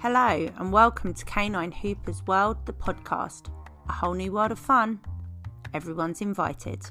Hello, and welcome to Canine Hooper's World, the podcast. A whole new world of fun. Everyone's invited.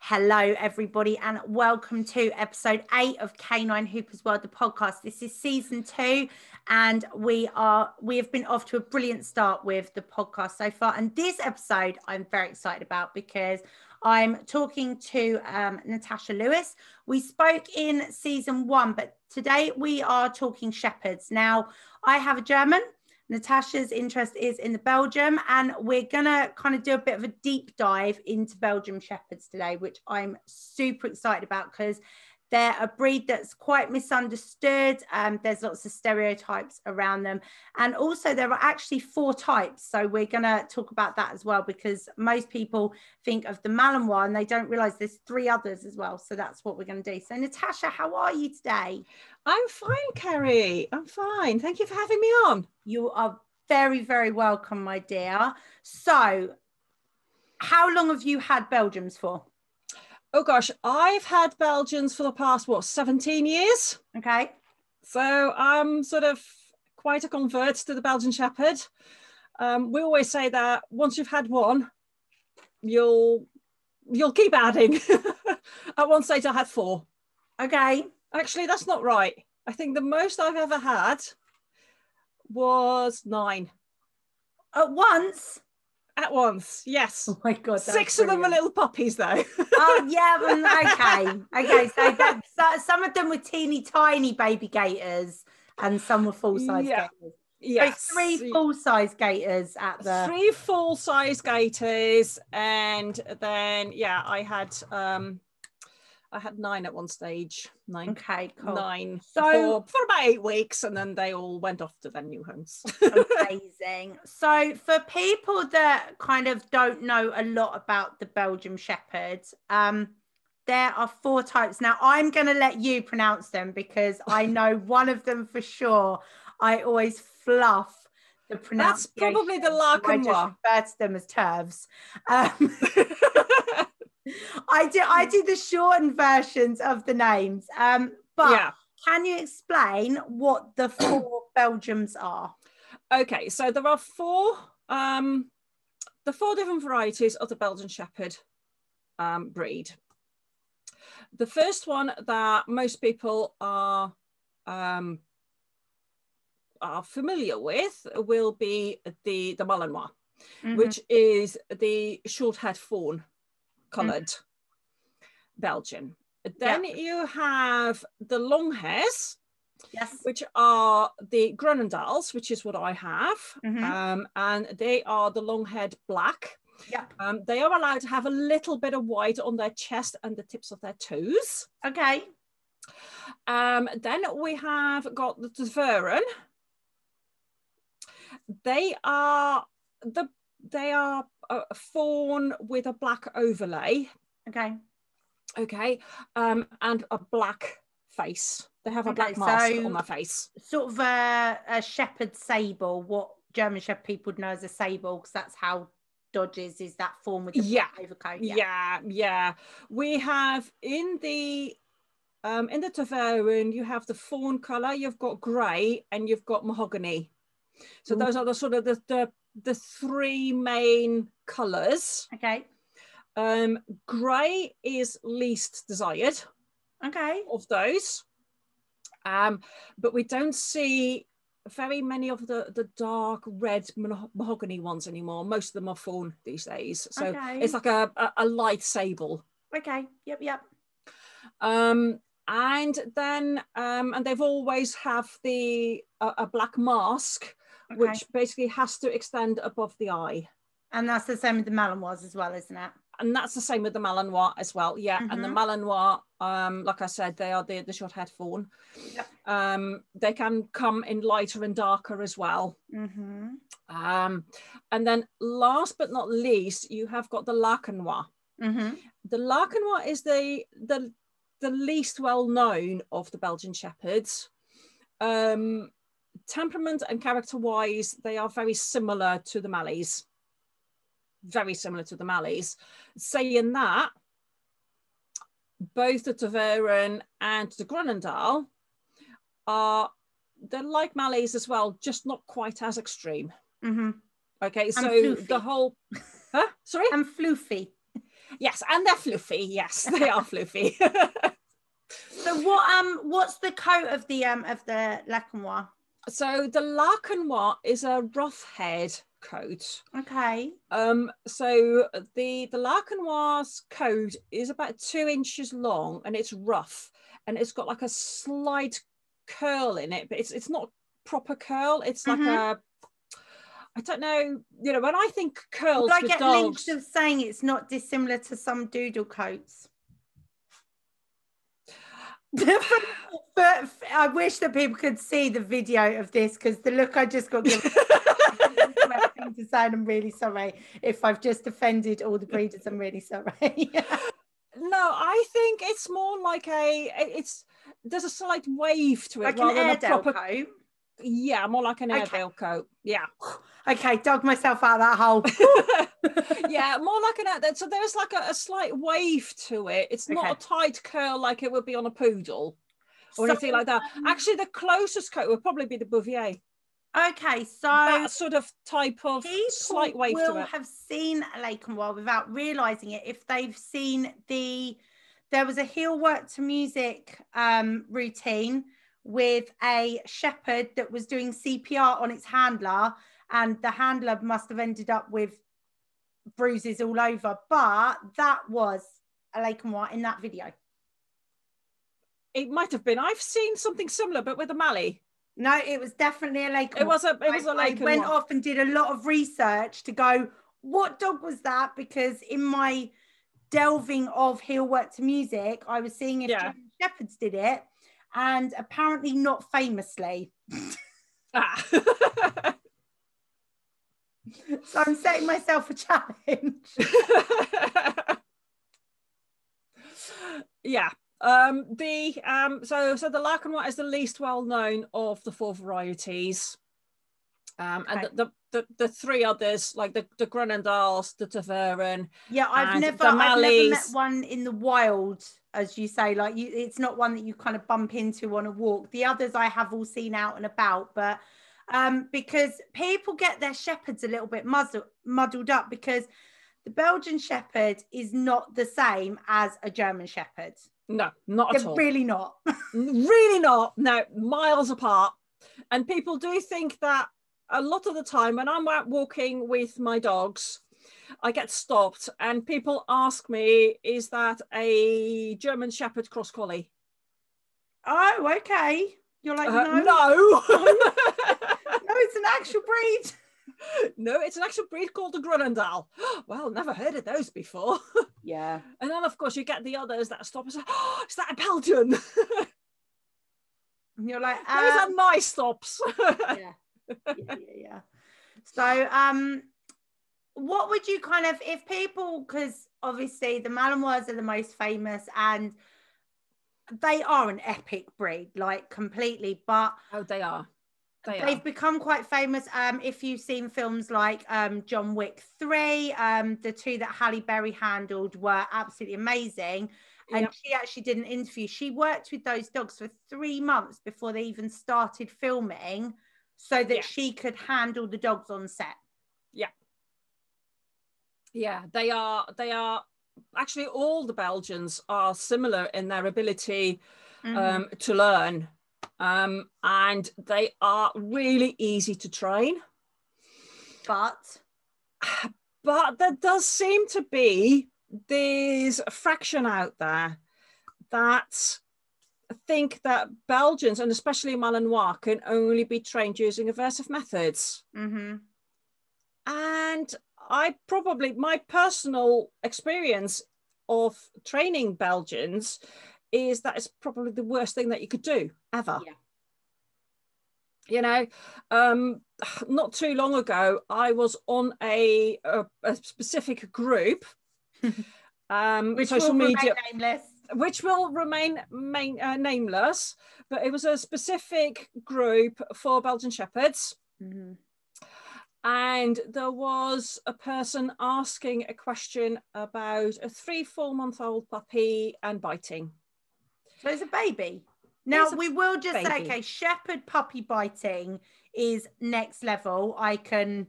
Hello, everybody, and welcome to episode eight of Canine Hooper's World, the podcast. This is season two, and we are we have been off to a brilliant start with the podcast so far. And this episode, I'm very excited about because I'm talking to um, Natasha Lewis. We spoke in season one, but today we are talking shepherds. Now, I have a German. Natasha's interest is in the Belgium, and we're gonna kind of do a bit of a deep dive into Belgium Shepherds today, which I'm super excited about because they're a breed that's quite misunderstood. Um, there's lots of stereotypes around them. And also, there are actually four types. So, we're going to talk about that as well because most people think of the Malinois and they don't realize there's three others as well. So, that's what we're going to do. So, Natasha, how are you today? I'm fine, Kerry. I'm fine. Thank you for having me on. You are very, very welcome, my dear. So, how long have you had Belgiums for? Oh gosh, I've had Belgians for the past what 17 years. Okay. So I'm sort of quite a convert to the Belgian Shepherd. Um, we always say that once you've had one, you'll you'll keep adding. At one stage, I had four. Okay. Actually, that's not right. I think the most I've ever had was nine. At once? At once, yes. Oh my god! Six brilliant. of them are little puppies, though. oh yeah, okay, okay. So, that, so, some of them were teeny tiny baby gators, and some were full size yeah. gators. Yes. So three full size gators at the three full size gators, and then yeah, I had um I had nine at one stage. Nine. Okay, cool. Nine. So for, for about eight weeks, and then they all went off to their new homes. amazing. So for people that kind of don't know a lot about the Belgium Shepherd, um, there are four types. Now I'm going to let you pronounce them because I know one of them for sure. I always fluff the pronunciation. That's probably the Larkin I just refer to them as turves. Um, I do I do the shortened versions of the names. Um, but yeah. can you explain what the four Belgiums are? Okay, so there are four um the four different varieties of the Belgian Shepherd um, breed. The first one that most people are um, are familiar with will be the the Malinois, mm-hmm. which is the short-haired fawn coloured mm. Belgian. Then yeah. you have the long hairs, yes, which are the Groenendaels, which is what I have, mm-hmm. um, and they are the long-haired black. Yeah. Um, they are allowed to have a little bit of white on their chest and the tips of their toes. Okay. Um, then we have got the Tervuren. They are the they are a fawn with a black overlay. Okay. Okay. Um, and a black face. They have a okay, black mask so on their face. Sort of a, a shepherd sable, what German shepherd people would know as a sable, because that's how Dodges is that form with the yeah. overcoat. Yeah. yeah, yeah. We have in the um, in the Tervuren, you have the fawn colour, you've got grey, and you've got mahogany. So Ooh. those are the sort of the, the the three main colours. Okay. Um, grey is least desired. Okay. Of those. Um, but we don't see very many of the, the dark red mahogany ones anymore. Most of them are fawn these days. So okay. it's like a, a, a, light sable. Okay. Yep. Yep. Um, and then um, and they've always have the a black mask okay. which basically has to extend above the eye. And that's the same with the Malinois as well, isn't it? And that's the same with the Malinois as well. Yeah. Mm-hmm. And the mm-hmm. Malinois, um, like I said, they are the, the short haired fawn. Yep. Um, they can come in lighter and darker as well. Mm-hmm. Um, and then last but not least, you have got the Laekenois. Mm-hmm. The Laekenois is the, the, the least well known of the Belgian Shepherds. Um, temperament and character wise, they are very similar to the Malleys. Very similar to the Malleys. Saying that, both the Tervuren and the Groenendael are they're like Mallees as well, just not quite as extreme. hmm Okay, so the whole huh? sorry, And floofy. yes, and they're fluffy. Yes, they are fluffy. So what um what's the coat of the um of the Laekenois? So the Laekenois is a rough head coat. Okay. Um, so the the Laekenois coat is about two inches long and it's rough and it's got like a slight curl in it, but it's it's not proper curl. It's like Mhm. a I don't know, you know, when I think curls Would I get dogs, linked of saying it's not dissimilar to some doodle coats? but I wish that people could see the video of this because the look I just got given. to say, I'm really sorry if I've just offended all the breeders. I'm really sorry. no, I think it's more like a it's there's a slight wave to it like an rather than a proper coat. yeah, more like an Okay. Airedale coat. Yeah. Okay, dug myself out of that hole. yeah, more like an Airedale. So there's like a, a slight wave to it. It's not Okay. a tight curl like it would be on a poodle or anything like that. um, Actually, the closest coat would probably be the Bouvier. Okay, so that sort of type of slight wave will to it. have seen a Laekenois without realizing it if they've seen the there was a heel work to music um, routine with a shepherd that was doing cpr on its handler and the handler must have ended up with bruises all over but that was a Laekenois in that video It might have been. I've seen something similar, but with a Mallee. no it was definitely a lake It was a it was a lake I went off and did a lot of research to go, what dog was that? Because in my delving of heel work to music, I was seeing if Yeah. Shepherds did it, and apparently not famously. Ah. So I'm setting myself a challenge. yeah. Um, the um, so so the Laekenois is the least well known of the four varieties. Um, and Okay. the, the, the, the three others, like the, the Groenendaels, the Tervuren, Yeah, I've And never, I've never met one in the wild, as you say. Like you, it's not one that you kind of bump into on a walk. The others I have all seen out and about, but um, because people get their shepherds a little bit muzzle, muddled up because the Belgian shepherd is not the same as a German shepherd. no, not at They're all. really not. really not. No, miles apart. And people do think that a lot of the time when I'm out walking with my dogs, I get stopped and people ask me, is that a German Shepherd cross collie? oh, okay. You're like, Uh, no, no, no. it's an actual breed. no, it's an actual breed called the Groenendael. Well, never heard of those before. Yeah. And then, of course, you get the others that stop and say, oh, is that a Belgian? And you're like, are um, nice stops. yeah. yeah, yeah, yeah. So, um, what would you kind of, if people, because obviously the Malinois are the most famous and they are an epic breed, like completely, but oh, they are. They they've are. become quite famous. Um, if you've seen films like um, John Wick 3, um, the two that Halle Berry handled were absolutely amazing. And Yep. she actually did an interview. She worked with those dogs for three months before they even started filming so that Yeah. she could handle the dogs on set. Yeah, yeah, they are. They are. Actually, all the Belgians are similar in their ability Mhm. um, to learn, um, and they are really easy to train. but But there does seem to be this fraction out there that think that Belgians and especially Malinois can only be trained using aversive methods. mhm. And I probably, my personal experience of training Belgians is that it's probably the worst thing that you could do ever. Yeah. You know, um, not too long ago, I was on a, a, a specific group, um, which social will remain media, nameless. which will remain main, uh, nameless, but it was a specific group for Belgian Shepherds Mhm. And there was a person asking a question about a three, four month old puppy and biting. So it's a baby. Now we will just say, okay, shepherd puppy biting is next level. I can,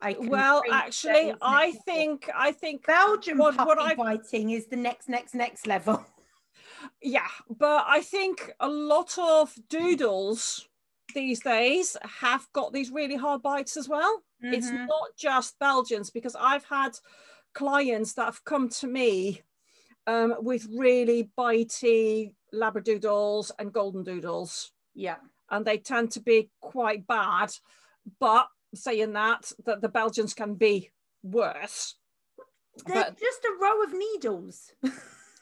I can. Well, actually, I level. think I think Belgian what- puppy what biting is the next, next, next level. yeah, but I think a lot of doodles these days have got these really hard bites as well. It's Mhm. not just Belgians because I've had clients that have come to me um, with really bitey labradoodles and golden doodles, yeah. and they tend to be quite bad. But saying that, that the Belgians can be worse. They're But- just a row of needles.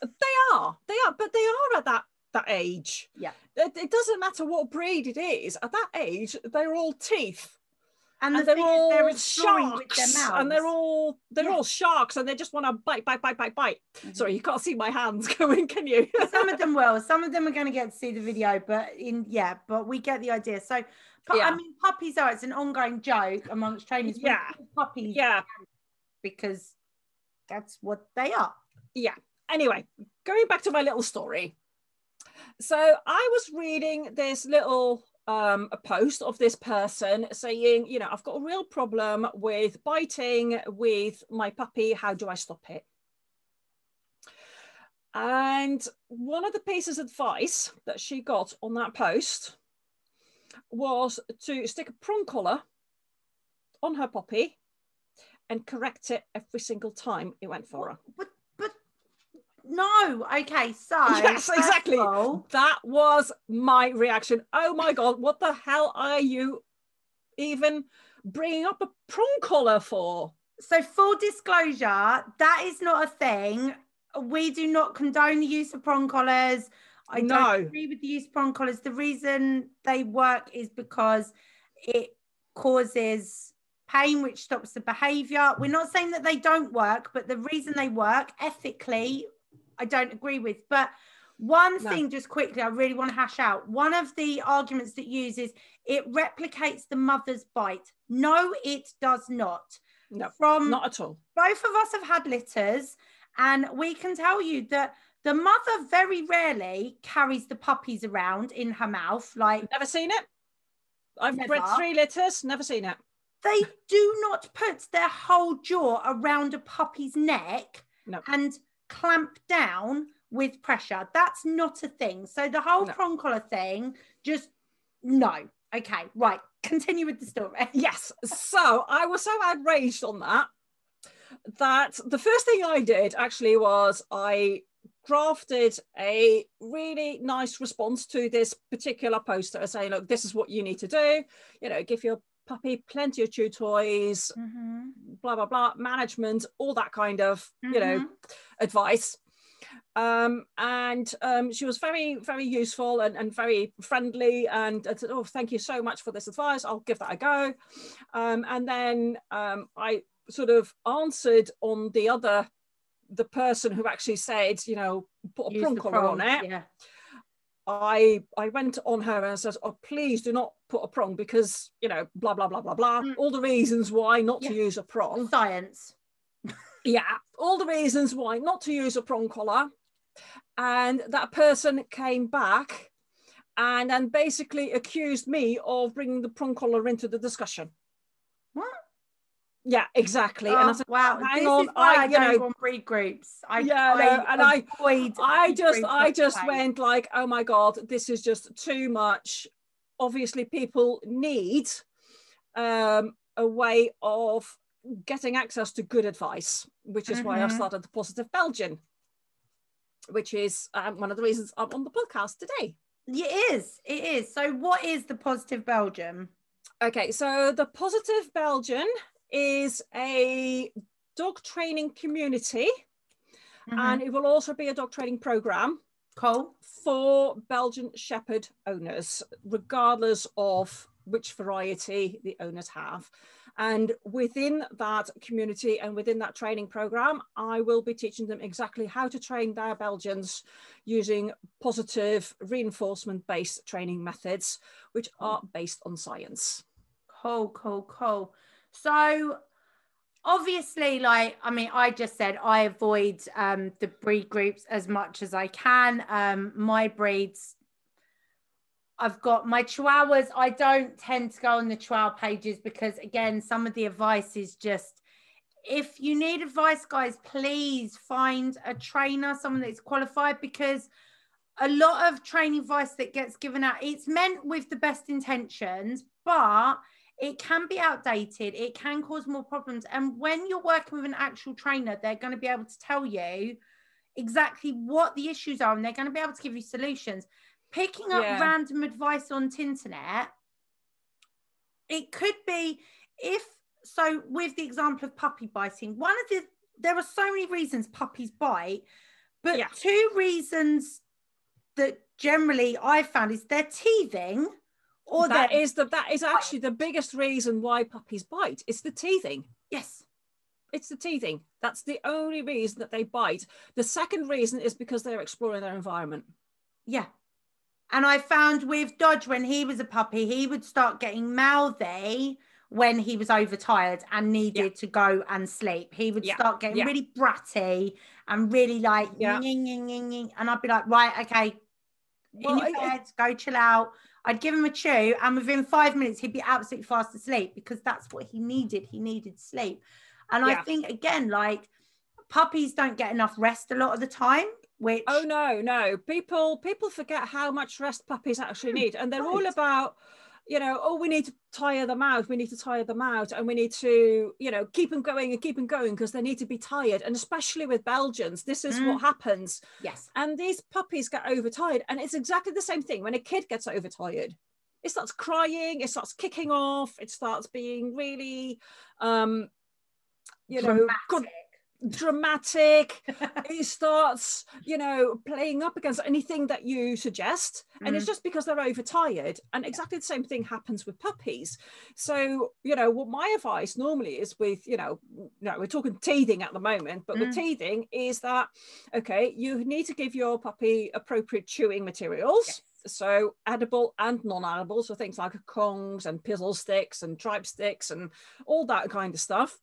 They are, they are, but they are at that that age. Yeah. It, it doesn't matter what breed it is. At that age, they're all teeth, And, the they're they're all with their sharks, and they're all they're Yeah. all sharks, and they just want to bite, bite, bite, bite, bite. Mhm. Sorry, you can't see my hands going, can you? some of them will some of them are going to get to see the video but in yeah but we get the idea so pu- Yeah. i mean puppies are it's an ongoing joke amongst trainers Yeah. puppies yeah. because that's what they are Yeah. Anyway, going back to my little story. So I was reading this little um, a post of this person saying, you know, I've got a real problem with biting with my puppy. How do I stop it? And one of the pieces of advice that she got on that post was to stick a prong collar on her puppy and correct it every single time it went for her. No okay so Yes, exactly. all, That was my reaction. Oh my God, what the hell are you even bringing up a prong collar for? so full disclosure that is not a thing we do not condone the use of prong collars I No. don't agree with the use of prong collars. The reason they work is because it causes pain, which stops the behavior. We're not saying that they don't work, but the reason they work ethically, I don't agree with. But one No. thing, just quickly, I really want to hash out. One of the arguments that uses it replicates the mother's bite. No, it does not. No, From not at all. both of us have had litters, and we can tell you that the mother very rarely carries the puppies around in her mouth. Like Never seen it. I've bred Never. three litters, never seen it. they do not put their whole jaw around a puppy's neck No. and clamp down with pressure. That's not a thing. So the whole No. prong collar thing, just no. Okay, right. Continue with the story. Yes. So I was so outraged on that that the first thing I did actually was I drafted a really nice response to this particular poster saying, look, this is what you need to do. You know, give your puppy plenty of chew toys, Mhm. blah, blah, blah, management, all that kind of, you know, Mhm. Advice. Um, and um, she was very, very useful and, and very friendly. And I said, Oh, thank you so much for this advice. I'll give that a go. Um, and then um, I sort of answered on the other, the person who actually said, you know, put a Use prong collar on it. Yeah. I I went on her and says, "Oh, please do not put a prong because you know, blah blah blah blah blah. Mm. All the reasons why not to use a prong. Science. Yeah, all the reasons why not to use a prong collar. And that person came back and then basically accused me of bringing the prong collar into the discussion. What? Yeah, exactly. and I Oh, said, wow, hang this on, is why I- I, you know- go on breed groups. I, Yeah, no, and I- avoid I just I just anyway. went like, oh my god, this is just too much. Obviously, people need um, a way of getting access to good advice, which is why I Mhm. started the Positive Belgian, which is um, one of the reasons I'm on the podcast today. It is. It is. So, what is the positive Belgium? Okay, so the Positive Belgian is a dog training community, Mhm. and it will also be a dog training program. Cool. for Belgian Shepherd owners, regardless of which variety the owners have. And within that community and within that training program, I will be teaching them exactly how to train their Belgians using positive reinforcement based training methods, which are based on science. Cool. Cool. Cool. So obviously, like I mean, I just said I avoid um, the breed groups as much as I can. Um, my breeds. I've got my chihuahuas. I don't tend to go on the chihuahua pages because, again, some of the advice is just if you need advice, guys, please find a trainer, someone that's qualified because a lot of training advice that gets given out, it's meant with the best intentions, but it can be outdated. It can cause more problems. And when you're working with an actual trainer, they're going to be able to tell you exactly what the issues are and they're going to be able to give you solutions. Picking up yeah. random advice on Tinternet, it could be if so, with the example of puppy biting, one of the there are so many reasons puppies bite, but yeah. two reasons that generally I found is they're teething or that is the that is actually the biggest reason why puppies bite. It's the teething. Yes. It's the teething. That's the only reason that they bite. The second reason is because they're exploring their environment. Yeah. And I found with Dodge when he was a puppy, he would start getting mouthy when he was overtired and needed yeah. to go and sleep. He would yeah. start getting yeah. really bratty and really like, yeah. and I'd be like, right, okay, well, in your bed, go chill out. I'd give him a chew, and within five minutes, he'd be absolutely fast asleep because that's what he needed. He needed sleep. And I think, again, like puppies don't get enough rest a lot of the time. Which oh no no people people forget how much rest puppies actually hmm, need and they're right. all about you know, oh, we need to tire them out. We need to tire them out, and we need to, you know, keep them going and keep them going because they need to be tired. And especially with Belgians, this is mm. what happens. Yes. And these puppies get overtired, and it's exactly the same thing when a kid gets overtired. It starts crying. It starts kicking off. It starts being really, um, you know, dramatic he starts you know playing up against anything that you suggest. And mm. it's just because they're overtired. And exactly the same thing happens with puppies. So you know what my advice normally is with you know no we're talking teething at the moment but mm. with teething is that okay you need to give your puppy appropriate chewing materials. Yes. So edible and non-edible so things like kongs and pizzle sticks and tripe sticks and all that kind of stuff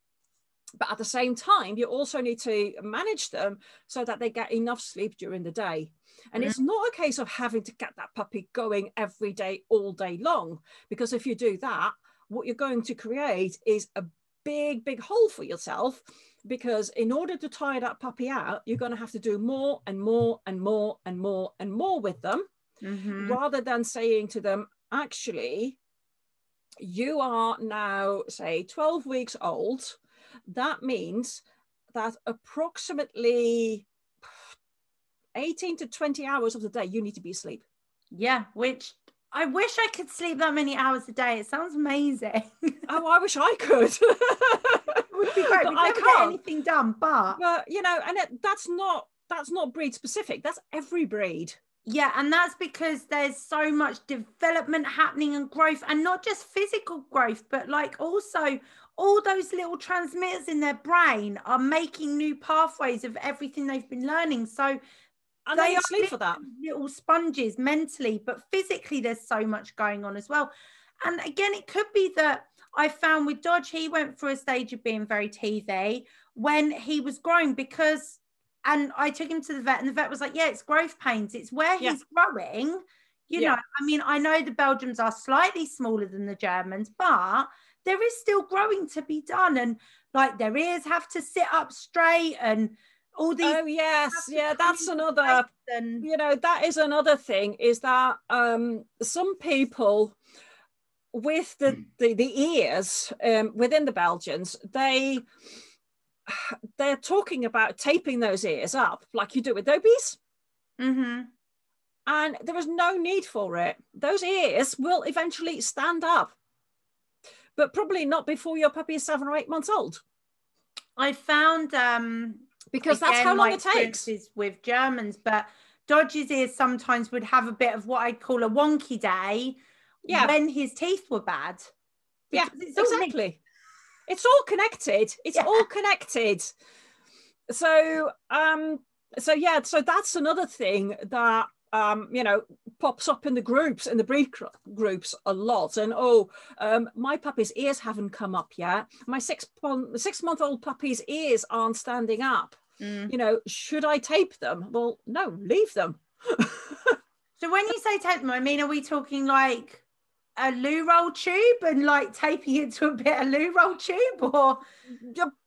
but at the same time you also need to manage them so that they get enough sleep during the day and mm-hmm. it's not a case of having to get that puppy going every day all day long because if you do that what you're going to create is a big big hole for yourself because in order to tire that puppy out you're going to have to do more and more and more and more and more with them mm-hmm. rather than saying to them actually you are now say 12 weeks old that means that approximately 18 to 20 hours of the day you need to be asleep. Yeah, which I wish I could sleep that many hours a day. It sounds amazing. oh, I wish I could. it would be great. I can't get anything done, but but you know, and it, that's not that's not breed specific. That's every breed. Yeah, and that's because there's so much development happening and growth, and not just physical growth, but like also all those little transmitters in their brain are making new pathways of everything they've been learning. So and they, are sleep for that little sponges mentally, but physically, there's so much going on as well. And again, it could be that I found with Dodge, he went through a stage of being very teethy when he was growing because, and I took him to the vet, and the vet was like, Yeah, it's growth pains, it's where yeah. he's growing. You yeah. know, I mean, I know the Belgians are slightly smaller than the Germans, but there is still growing to be done and like their ears have to sit up straight and all these oh yes yeah that's another and... you know that is another thing is that um some people with the the, the ears um, within the belgians they they're talking about taping those ears up like you do with dobies mm-hmm. And there is no need for it those ears will eventually stand up but probably not before your puppy is seven or eight months old. I found um because again, that's how long it takes with Germans, but Dodge's ears sometimes would have a bit of what I'd call a wonky day yeah. when his teeth were bad. Yeah, exactly. It's all connected. It's yeah. all connected. So um so yeah, so that's another thing that um, you know, pops up in the groups, in the breed groups a lot. And oh, um, my puppy's ears haven't come up yet. My six, six month old puppy's ears aren't standing up. Mm. You know, should I tape them? Well, no, leave them. so when you say tape them, I mean, are we talking like a loo roll tube and like taping it to a bit of loo roll tube or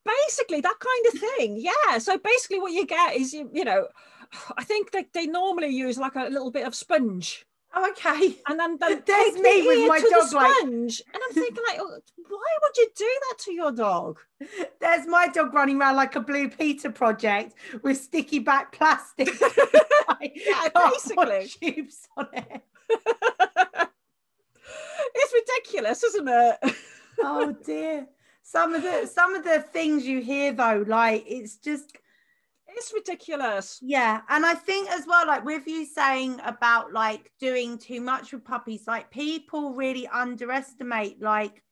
basically that kind of thing yeah so basically what you get is you, you know i think that they normally use like a little bit of sponge Oh, okay. And then, then there's me with my dog like and I'm thinking like, oh, why would you do that to your dog? There's my dog running around like a Blue Peter project with sticky back plastic. yeah, basically tubes on it. it's ridiculous, isn't it? oh dear. Some of the some of the things you hear though, like it's just it's ridiculous. Yeah. And I think as well, like with you saying about like doing too much with puppies, like people really underestimate like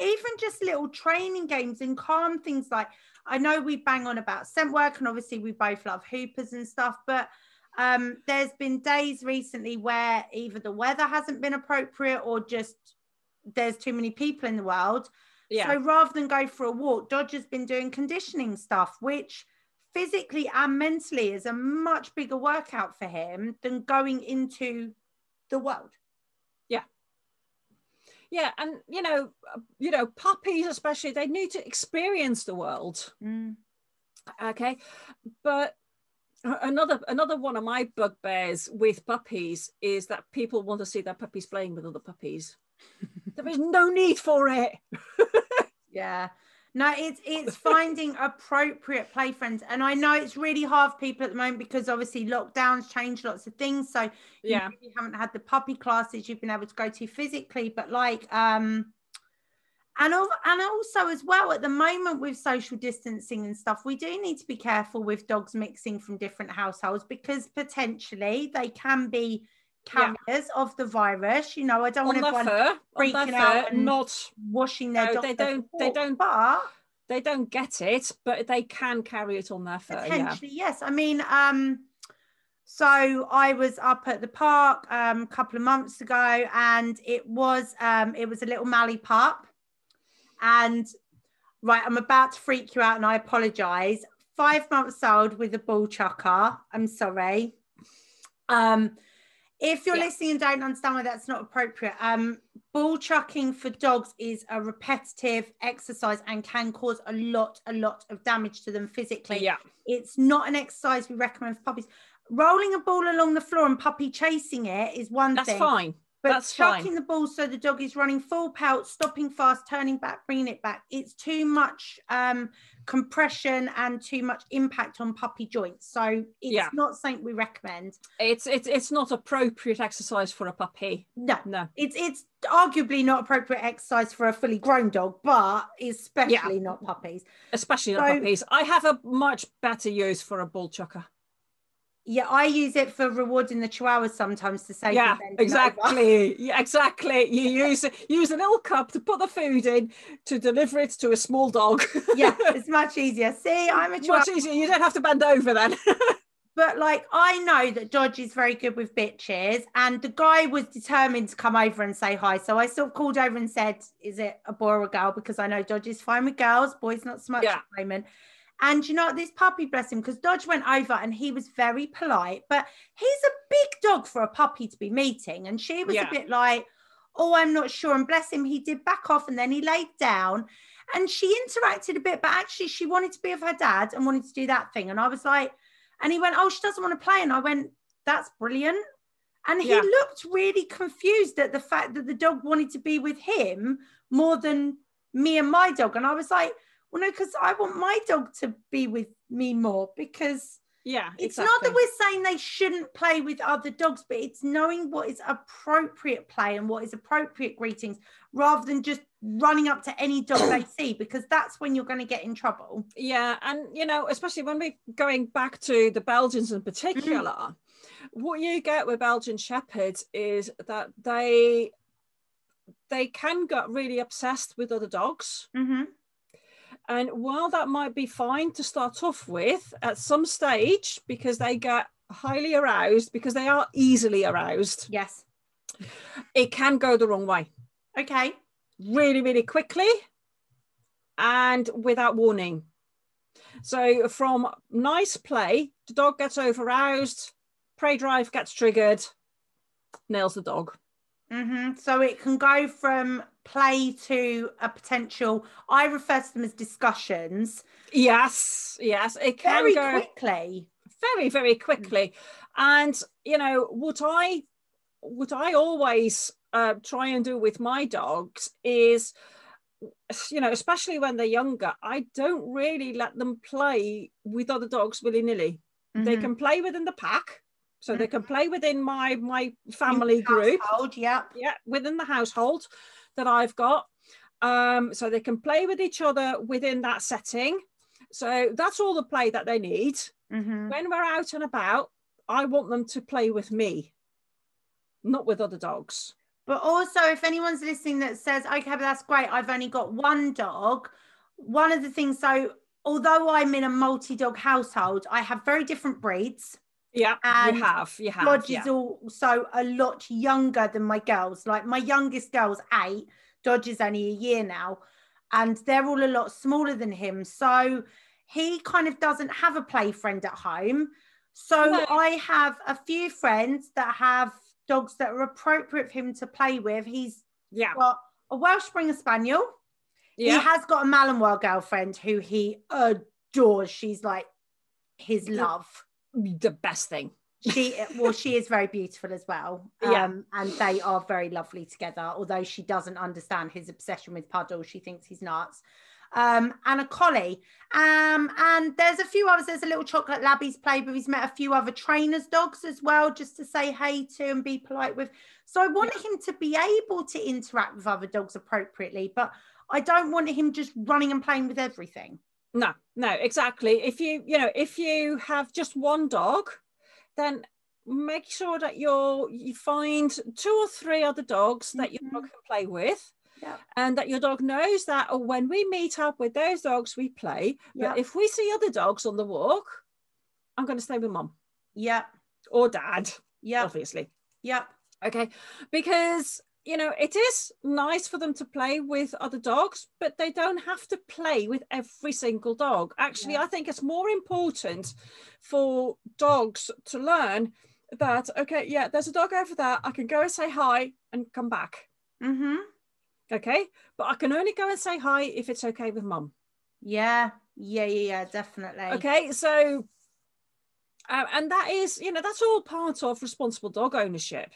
even just little training games and calm things like I know we bang on about scent work and obviously we both love hoopers and stuff, but um, there's been days recently where either the weather hasn't been appropriate or just there's too many people in the world. Yeah. So rather than go for a walk, Dodge has been doing conditioning stuff, which physically and mentally is a much bigger workout for him than going into the world. Yeah. Yeah, and you know, you know, puppies especially, they need to experience the world. Mm. Okay, but another another one of my bugbears with puppies is that people want to see their puppies playing with other puppies. there is no need for it. yeah. No, it's it's finding appropriate play friends, and I know it's really hard for people at the moment because obviously lockdowns change lots of things. So yeah, you haven't had the puppy classes you've been able to go to physically, but like um, and and also as well at the moment with social distancing and stuff we do need to be careful with dogs mixing from different households because potentially they can be carriers yeah. of the virus you know i don't on want everyone freaking out and not washing their no, they don't they don't but they don't get it but they can carry it on their fur potentially yeah. yes i mean um so I was up at the park um, a couple of months ago, and it was um, it was a little Mallee pup, and right, I'm about to freak you out and I apologize. Five months old with a bull chucker. I'm sorry. Um, if you're yeah. listening and don't understand why that's not appropriate, um, bull chucking for dogs is a repetitive exercise and can cause a lot, a lot of damage to them physically. Yeah. It's not an exercise we recommend for puppies. Rolling a ball along the floor and puppy chasing it is one that's thing. That's fine. But That's chucking fine. the ball so the dog is running full pelt, stopping fast, turning back, bringing it back. It's too much um, compression and too much impact on puppy joints. So it's yeah. not something we recommend. It's it's it's not appropriate exercise for a puppy. No, no. It's it's arguably not appropriate exercise for a fully grown dog, but especially yeah. not puppies. Especially so, not puppies. I have a much better use for a bull chucker. Yeah, I use it for rewarding the chihuahuas sometimes to say. Yeah, exactly. yeah, exactly. You use use an little cup to put the food in to deliver it to a small dog. yeah, it's much easier. See, I'm a chihuahua. Much easier. You don't have to bend over then. but like, I know that Dodge is very good with bitches, and the guy was determined to come over and say hi. So I sort of called over and said, "Is it a boy or a girl?" Because I know Dodge is fine with girls, boys not so much yeah. at the moment. And you know, this puppy, bless him, because Dodge went over and he was very polite, but he's a big dog for a puppy to be meeting. And she was yeah. a bit like, oh, I'm not sure. And bless him, he did back off and then he laid down and she interacted a bit, but actually she wanted to be with her dad and wanted to do that thing. And I was like, and he went, oh, she doesn't want to play. And I went, that's brilliant. And he yeah. looked really confused at the fact that the dog wanted to be with him more than me and my dog. And I was like, well, no, because I want my dog to be with me more because yeah, it's exactly. not that we're saying they shouldn't play with other dogs, but it's knowing what is appropriate play and what is appropriate greetings rather than just running up to any dog they see because that's when you're going to get in trouble. Yeah, and you know, especially when we're going back to the Belgians in particular, mm-hmm. what you get with Belgian shepherds is that they they can get really obsessed with other dogs. Mm-hmm. And while that might be fine to start off with, at some stage, because they get highly aroused because they are easily aroused, Yes. it can go the wrong way Okay. really, really quickly and without warning. So, from nice play, the dog gets over-aroused, prey drive gets triggered, nails the dog. hmm So it can go from play to a potential. I refer to them as discussions Yes, yes, it can very go quickly. very, very quickly. And you know what I what I always uh, try and do with my dogs is, you know, especially when they're younger, I don't really let them play with other dogs willy nilly. They can play within the pack, so they can play within my my family group. yeah yeah, within the household that I've got. Um, so they can play with each other within that setting. So that's all the play that they need. hmm When we're out and about, I want them to play with me, not with other dogs. But also, if anyone's listening that says, okay, but that's great, I've only got one dog, one of the things, so although I'm in a multi dog household, I have very different breeds. Yeah, And you have, you have. Dodge yeah. is also a lot younger than my girls. Like my youngest girl's eight, Dodge is only a year now, and they're all a lot smaller than him. So he kind of doesn't have a play friend at home. So No. I have a few friends that have dogs that are appropriate for him to play with. He's yeah, got a Welsh Springer Spaniel. He has got a Malinois girlfriend who he adores. She's like his Yeah. love the best thing. she well she is very beautiful as well. Yeah. um and they are very lovely together. Although she doesn't understand his obsession with puddle she thinks he's nuts. Um and a collie. Um and there's a few others. There's a little chocolate lab he's played with he's met a few other trainers dogs as well just to say hey to and be polite with. So i want him to be able to interact with other dogs appropriately but i don't want him just running and playing with everything No, no, exactly. If you, you know, if you have just one dog, then make sure that you're you find two or three other dogs that your dog mm-hmm. can play with. Yeah. And that your dog knows that oh, when we meet up with those dogs, we play. Yeah. But if we see other dogs on the walk, I'm going to stay with mom. Yeah. or dad, Yeah. obviously. Yeah. Okay. Because, you know, it is nice for them to play with other dogs, but they don't have to play with every single dog. Actually, Yeah. I think it's more important for dogs to learn that, okay, yeah, there's a dog over there. I can go and say hi and come back. mm-hmm Okay. But I can only go and say hi if it's okay with mum. Yeah, yeah, yeah, yeah, definitely. Okay. So, uh, and that is, you know, that's all part of responsible dog ownership.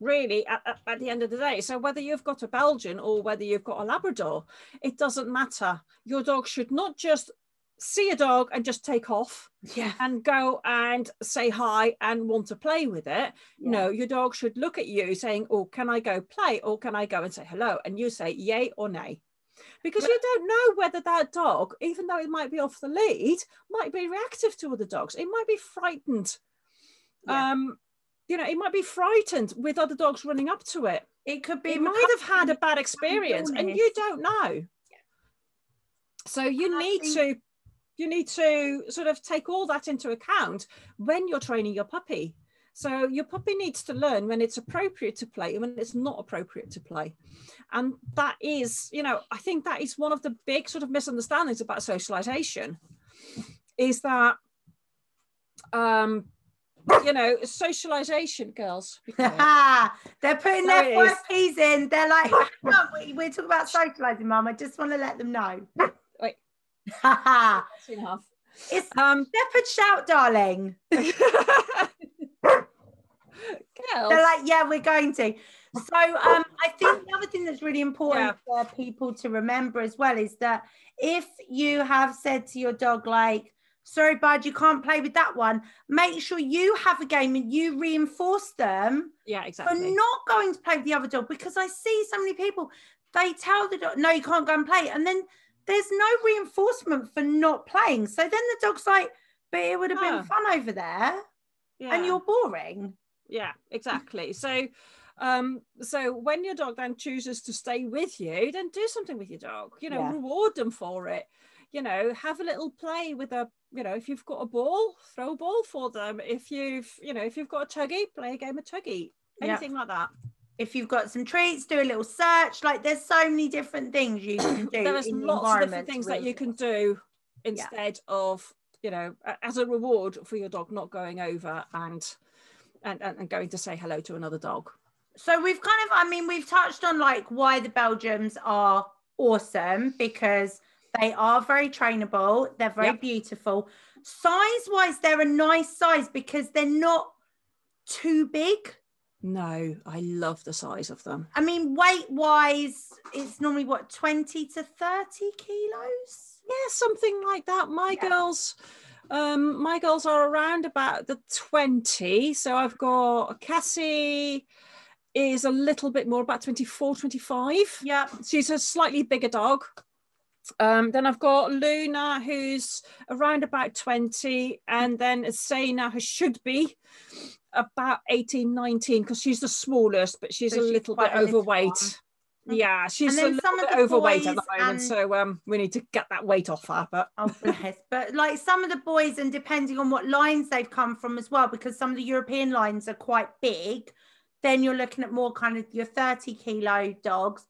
Really, at, at, the end of the day. So, whether you've got a Belgian or whether you've got a Labrador, it doesn't matter. Your dog should not just see a dog and just take off Yeah. and go and say hi and want to play with it. No, your dog should look at you saying, Oh, can I go play? Or can I go and say hello? And you say yay or nay. Because you don't know whether that dog, even though it might be off the lead, might be reactive to other dogs. It might be frightened. Yeah. Um, you know, it might be frightened with other dogs running up to it. It could be. It might have had a bad experience and you don't know. So you And need think- to you need to sort of take all that into account when you're training your puppy. So your puppy needs to learn when it's appropriate to play and when it's not appropriate to play. And that is, you know, I think that is one of the big sort of misunderstandings about socialization is that um you know, socialization girls. They're putting their five P's in. They're like, we- we're talking about socializing, Mum. I just want to let them know. Wait. it's That's enough. Um shepherd shout, darling. girls. They're like, yeah, we're going to. So um, I think the other thing that's really important for people to remember as well is that if you have said to your dog, like, sorry, bud, you can't play with that one, make sure you have a game and you reinforce them yeah, exactly. for not going to play with the other dog because I see so many people, they tell the dog, no, you can't go and play. And then there's no reinforcement for not playing. So then the dog's like, but it would have Ah. been fun over there yeah. and you're boring. yeah, exactly. So um so when your dog then chooses to stay with you then do something with your dog you know Yeah. reward them for it you know, have a little play with a, you know, if you've got a ball, throw a ball for them. If you've, you know, if you've got a tuggy, play a game of tuggy, Yep. anything like that. If you've got some treats, do a little search. Like there's so many different things you can do. There is in the lots of different things that you can do instead of, you know, as a reward for your dog not going over and and, and, and going to say hello to another dog. So we've kind of, I mean, we've touched on like why the belgians are awesome because they are very trainable. They're very Yep. beautiful. Size wise, they're a nice size because they're not too big. No, I love the size of them. I mean, weight wise, it's normally what 20 to 30 kilos. Yeah, something like that. My Yeah. girls, um, my girls are around about the 20. So I've got Cassie is a little bit more, about 24, 25. Yep. She's a slightly bigger dog. Um, then I've got Luna, who's around about 20, and then Sana, who should be about 18, 19, because she's the smallest, but she's So a she's little bit a little overweight. Yeah, she's a little bit overweight at the moment, and- so um, we need to get that weight off her. But Oh, bless. But like some of the boys, and depending on what lines they've come from as well, because some of the European lines are quite big, then you're looking at more kind of your 30 kilo dogs.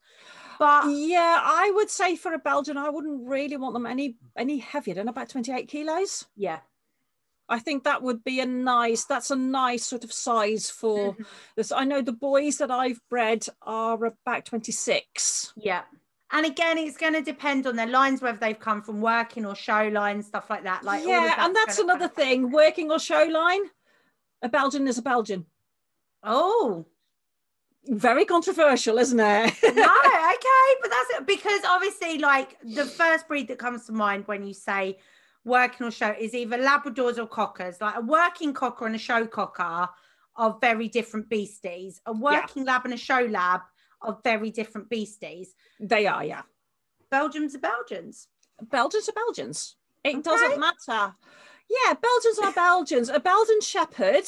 But yeah, I would say for a Belgian, I wouldn't really want them any any heavier than about 28 kilos. yeah, I think that would be a nice, that's a nice sort of size for mm-hmm. this. I know the boys that I've bred are about 26. yeah. And again, it's going to depend on their lines, whether they've come from working or show lines, stuff like that. Like yeah, and that's another thing. Working or show line, a Belgian is a Belgian. Oh, Very controversial, isn't it? no, okay, but that's it because obviously, like the first breed that comes to mind when you say working or show is either Labradors or Cockers. Like a working Cocker and a show Cocker are very different beasties. A working Lab and a show Lab are very different beasties. they are, yeah. Belgians are Belgians. Belgians are Belgians. It Okay. doesn't matter. Yeah, Belgians are Belgians. A Belgian Shepherd,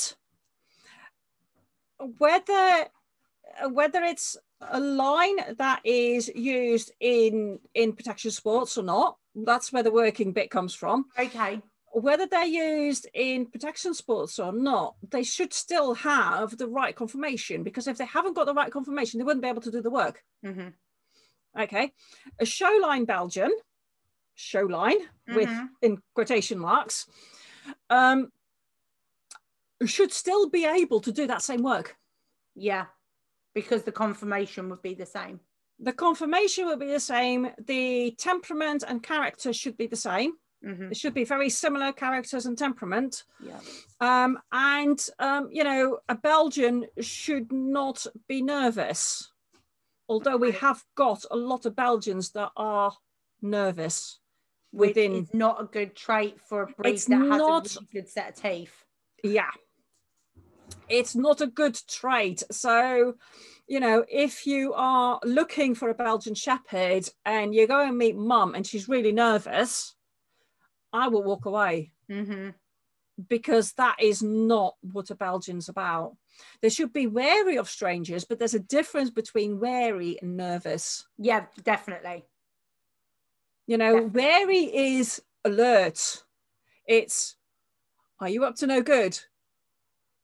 whether whether it's a line that is used in in protection sports or not, that's where the working bit comes from. Okay. Whether they're used in protection sports or not, they should still have the right conformation because if they haven't got the right conformation they wouldn't be able to do the work. hmm Okay, a show line Belgian, show line with Mhm. in quotation marks, um, should still be able to do that same work. Yeah, because the conformation would be the same. The conformation will be the same. The temperament and character should be the same. hmm It should be very similar characters and temperament. Yeah. Um, and, um, you know, a Belgian should not be nervous. Although we have got a lot of Belgians that are nervous within not a good trait for a breed that has not- a really good set of teeth. yeah it's not a good trait. So you know if you are looking for a belgian shepherd and you go and meet mum and she's really nervous i will walk away. Hmm because that is not what a belgian's about. They should be wary of strangers but there's a difference between wary and nervous. Yeah, definitely. you know Definitely. wary is alert. It's are you up to no good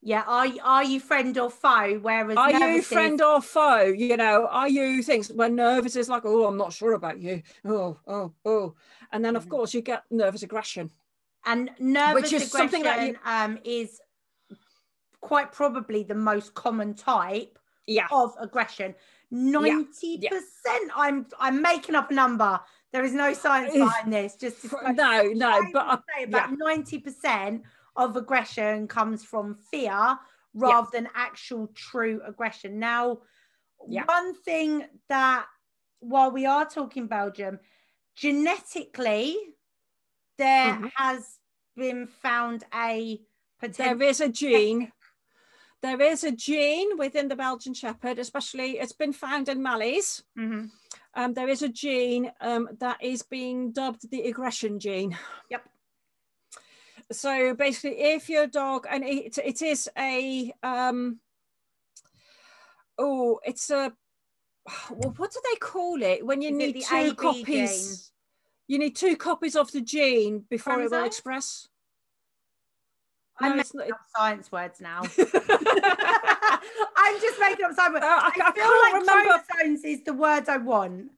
Yeah, are you, are you friend or foe? Whereas are you friend or foe you know are you things when nervous is like oh i'm not sure about you oh oh oh and then of course you get nervous aggression and nervous which is aggression something that you- um, is quite probably the most common type yeah of aggression. Ninety percent. I'm I'm making up a number. There is no science behind this. Just to no no but would uh, say about ninety percent of aggression comes from fear rather than actual true aggression. Now, Yeah. one thing that while we are talking Belgium, genetically there Mhm. has been found a potential. there is a gene there is a gene within the belgian shepherd especially it's been found in mallees Mhm. um, there is a gene um, that is being dubbed the aggression gene. Yep. So basically, if your dog, and it, it is a, um, oh, it's a, well, what do they call it when you Is need two AB copies? You need two copies of the gene before it will express. I'm No, making not. up science words now. I'm just making up science words. Uh, I- I, feel can't like remember- chromosomes is the word I want.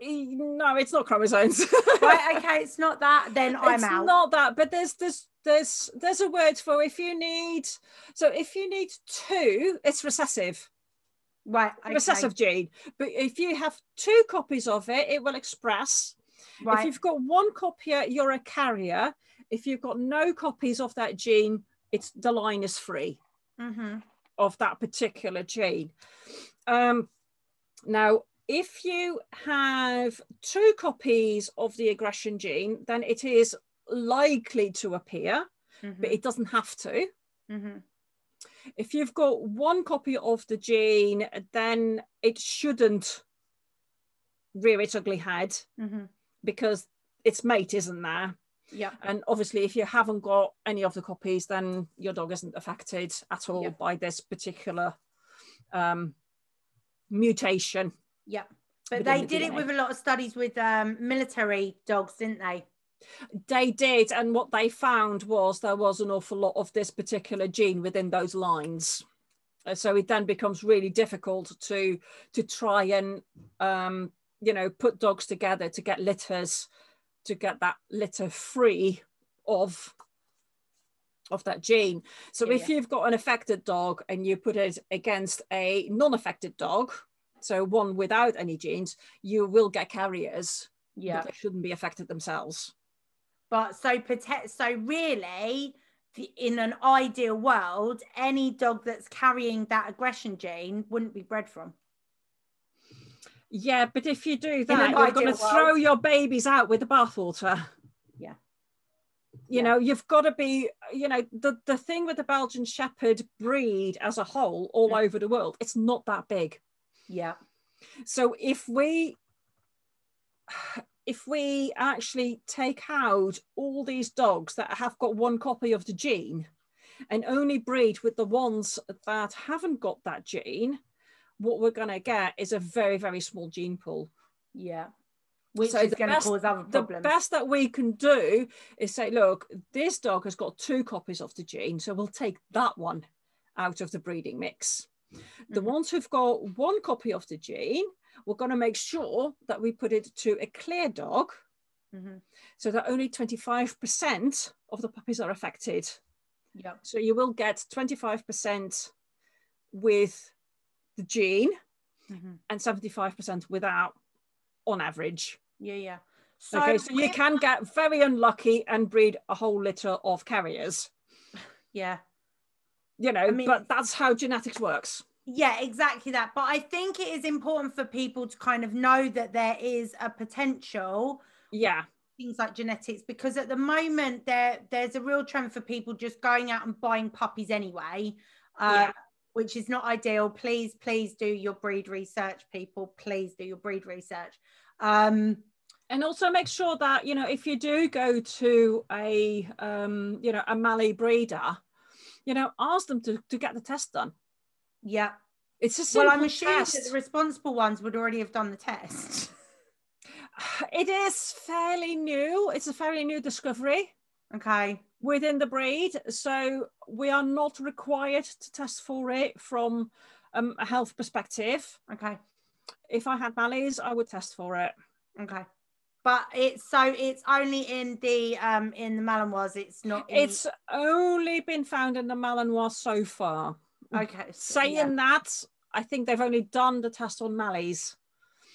No, it's not chromosomes. Right, okay, it's not that, then I'm it's out. not that, but there's there's there's there's a word for if you need. So if you need two, it's recessive. right, okay. recessive gene. But if you have two copies of it, it will express. Right. If you've got one copy, you're a carrier. If you've got no copies of that gene, it's the line is free hmm of that particular gene. Um, now, if you have two copies of the aggression gene, then it is likely to appear, but it doesn't have to. hmm If you've got one copy of the gene, then it shouldn't rear its ugly head hmm because its mate isn't there. Yeah. And obviously, if you haven't got any of the copies, then your dog isn't affected at all Yeah. by this particular um, mutation. Yeah. But they the did it with a lot of studies with um, military dogs, didn't they? They did, and what they found was there was an awful lot of this particular gene within those lines. So it then becomes really difficult to to try and um, you know put dogs together to get litters to get that litter free of of that gene. So Yeah, if you've got an affected dog and you put it against a non-affected dog, so one without any genes, you will get carriers, but they shouldn't be affected themselves. But so protect. So really, in an ideal world, any dog that's carrying that aggression gene wouldn't be bred from. Yeah, but if you do that, you're going to throw your babies out with the bathwater. Yeah. You Yeah. know, you've got to be, you know, the, the thing with the Belgian Shepherd breed as a whole, all Mm. over the world, it's not that big. Yeah. So if we if we actually take out all these dogs that have got one copy of the gene and only breed with the ones that haven't got that gene, what we're going to get is a very, very small gene pool. Yeah. Which So is going to cause other The best that we can do is say, look, this dog has got two copies of the gene, so we'll take that one out of the breeding mix. The Mhm. ones who've got one copy of the gene, we're going to make sure that we put it to a clear dog Mhm. so that only 25% of the puppies are affected. Yeah. So you will get 25% with the gene Mhm. and 75% without on average. Yeah. Yeah. So, okay, so you can get very unlucky and breed a whole litter of carriers, Yeah. You know, mean- but that's how genetics works. Yeah, exactly that. But I think it is important for people to kind of know that there is a potential Yeah, things like genetics because at the moment there there's a real trend for people just going out and buying puppies anyway uh, Yeah. which is not ideal please please do your breed research people please do your breed research um and also make sure that you know if you do go to a um, you know a Mallee breeder, you know ask them to, to get the test done. yeah It's a simple well i'm assuming that the responsible ones would already have done the test It is fairly new. It's a fairly new discovery okay within the breed, so we are not required to test for it from um, a health perspective. okay If I had Mallees, I would test for it. okay but it's so it's only in the um in the malinois it's not in, It's only been found in the Malinois so far. okay so- Saying yeah. that, I think they've only done the test on Mallees.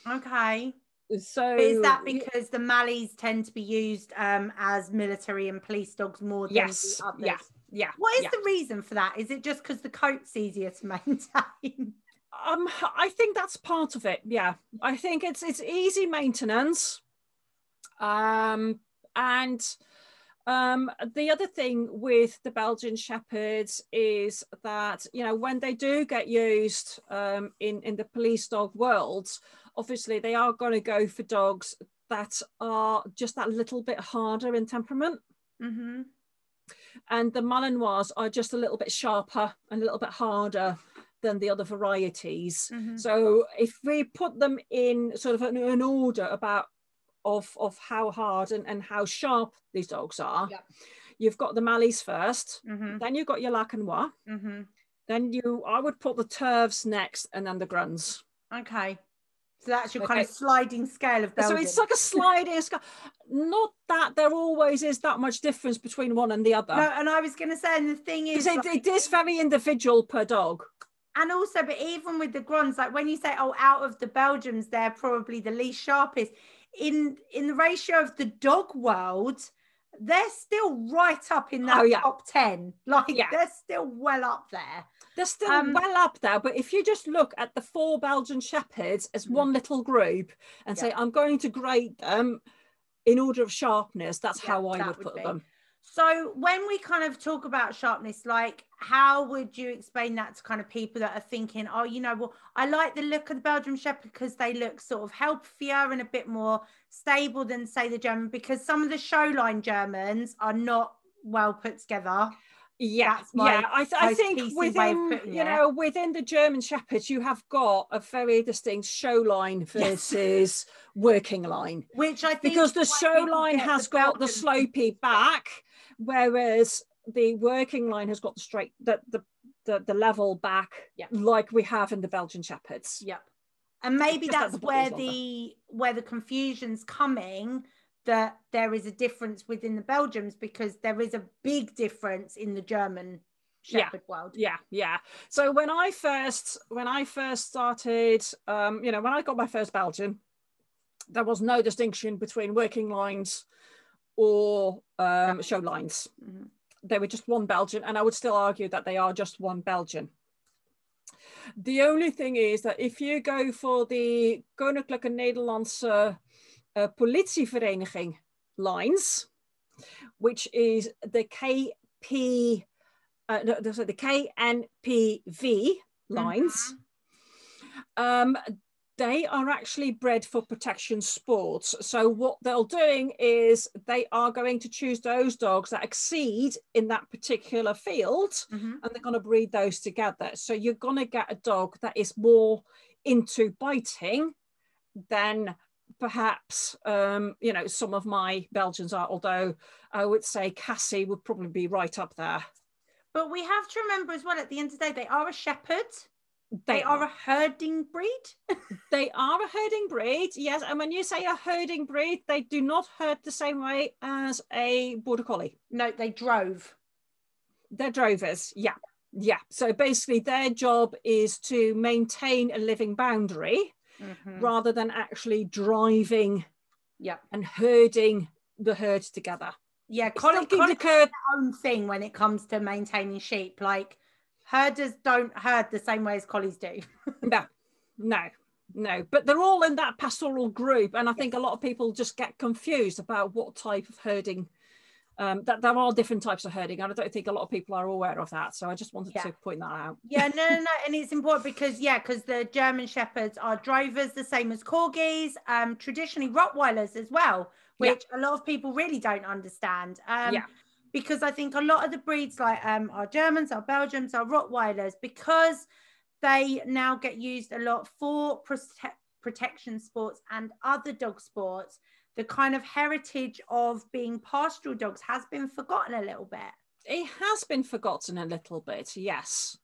okay So But is that because the Mallees tend to be used um, as military and police dogs more than Yes, the others? yeah, yeah. What is yeah. the reason for that? Is it just because the coat's easier to maintain? Um, I think that's part of it. Yeah, I think it's it's easy maintenance. Um, and um, the other thing with the Belgian Shepherds is that you know when they do get used um, in in the police dog world, obviously they are going to go for dogs that are just that little bit harder in temperament. mm-hmm. and the Malinois are just a little bit sharper and a little bit harder than the other varieties. Mhm. So if we put them in sort of an, an order about of of how hard and, and how sharp these dogs are. Yep. You've got the Malleys 1st Mhm, then you've got your Laekenois, mhm. then you I would put the Tervs next, and then the Gruns. Okay. So that's your kind of sliding scale of Belgium. So it's like a sliding scale. Not that there always is that much difference between one and the other. no, and I was going to say, and the thing is, it, like- it is very individual per dog. and also, but even with the Grons, like when you say, oh, out of the Belgians, they're probably the least sharpest. In in the ratio of the dog world, they're still right up in that Oh, yeah. top ten. Like Yeah. they're still well up there. They're still Um, well up there, but if you just look at the four Belgian Shepherds as Mhm. one little group and say, I'm going to grade them in order of sharpness, that's Yeah, how I would would put be. them. So when we kind of talk about sharpness, like how would you explain that to kind of people that are thinking, oh, you know, well, I like the look of the Belgian Shepherd because they look sort of healthier and a bit more stable than say the German, because some of the showline Germans are not well put together. Yeah, That's my yeah. I, th- I think PC way of within you it. know within the German Shepherds, you have got a very distinct show line Yes. versus working line. Which I think because the show line has got the slopey back, whereas the working line has got the straight the the the, the level back, Yeah. like we have in the Belgian Shepherds. Yep. And maybe just that that's the where body's longer. the where the confusion's coming that there is a difference within the Belgians because there is a big difference in the German Yeah. Shepherd world. Yeah, yeah. So when I first when I first started, um, you know, when I got my first Belgian, there was no distinction between working lines or um, show lines. Mhm. they were just one Belgian, and I would still argue that they are just one Belgian. The only thing is that if you go for the Koninklijke Nederlandse uh, Politievereniging lines, which is the KP, uh, no, sorry, the KNPV lines, um, they are actually bred for protection sports. So what they're doing is they are going to choose those dogs that exceed in that particular field Mhm. and they're going to breed those together. So you're going to get a dog that is more into biting than perhaps um, you know some of my Belgians are. Although I would say Cassie would probably be right up there. But we have to remember as well at the end of the day, they are a shepherd. They, are a herding breed. They are a herding breed, yes. And when you say a herding breed, they do not herd the same way as a border collie. No, they drove. They're drovers, yeah, yeah. So basically, their job is to maintain a living boundary Mhm. rather than actually driving Yeah. and herding the herd together. Yeah, It's still Colin, keep Colin the own thing when it comes to maintaining sheep. Like herders don't herd the same way as collies do. no, no, no. But they're all in that pastoral group, and I think a lot of people just get confused about what type of herding. Um, that there are different types of herding, and I don't think a lot of people are aware of that. So I just wanted Yeah. to point that out. Yeah, no, no, no. And it's important because, yeah, because the German Shepherds are drovers, the same as Corgis, um, traditionally Rottweilers as well, Yeah. which a lot of people really don't understand. Um, Yeah. Because I think a lot of the breeds, like um, our Germans, our Belgians, our Rottweilers, because they now get used a lot for prote- protection sports and other dog sports, the kind of heritage of being pastoral dogs has been forgotten a little bit. it has been forgotten a little bit, yes.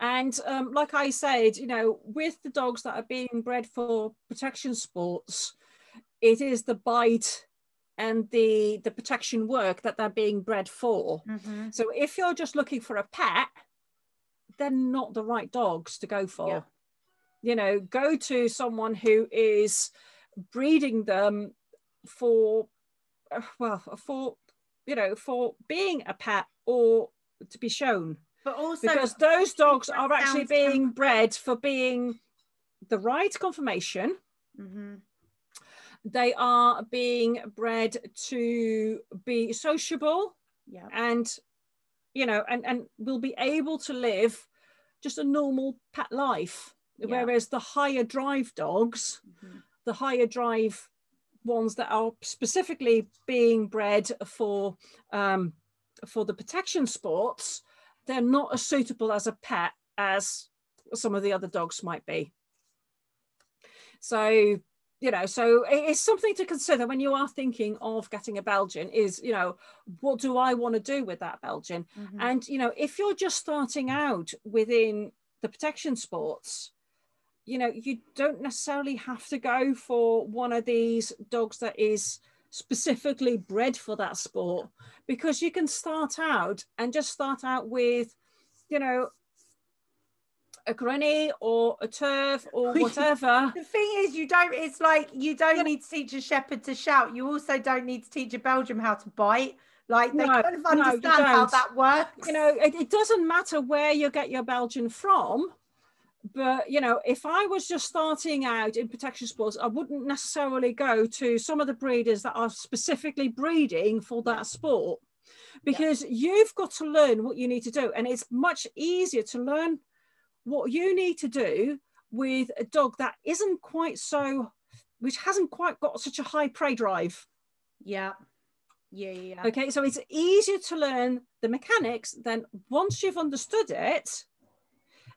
And um, like I said, you know, with the dogs that are being bred for protection sports, it is the bite and the the protection work that they're being bred for. Mm-hmm. So if you're just looking for a pet, they're not the right dogs to go for. Yeah. You know, go to someone who is breeding them for, uh, well, for, you know, for being a pet or to be shown. But also, Because those dogs are actually being bred for being the right conformation Mhm. They are being bred to be sociable yeah. and you know and and will be able to live just a normal pet life Yeah. whereas the higher drive dogs Mhm. the higher drive ones that are specifically being bred for um, for the protection sports they're not as suitable as a pet as some of the other dogs might be so you know so it's something to consider when you are thinking of getting a belgian is you know what do i want to do with that belgian mm-hmm. and you know if you're just starting out within the protection sports you know you don't necessarily have to go for one of these dogs that is specifically bred for that sport because you can start out and just start out with you know a granny or a turf or whatever. the thing is, you don't. It's like you don't need to teach a shepherd to shout. You also don't need to teach a Belgian how to bite. Like they no, kind of understand no, how that works. You know, it, it doesn't matter where you get your Belgian from. But you know, if I was just starting out in protection sports, I wouldn't necessarily go to some of the breeders that are specifically breeding for that sport because yeah. you've got to learn what you need to do and it's much easier to learn what you need to do with a dog that isn't quite so, which hasn't quite got such a high prey drive. Yeah. Yeah, yeah. Okay, so it's easier to learn the mechanics than once you've understood it,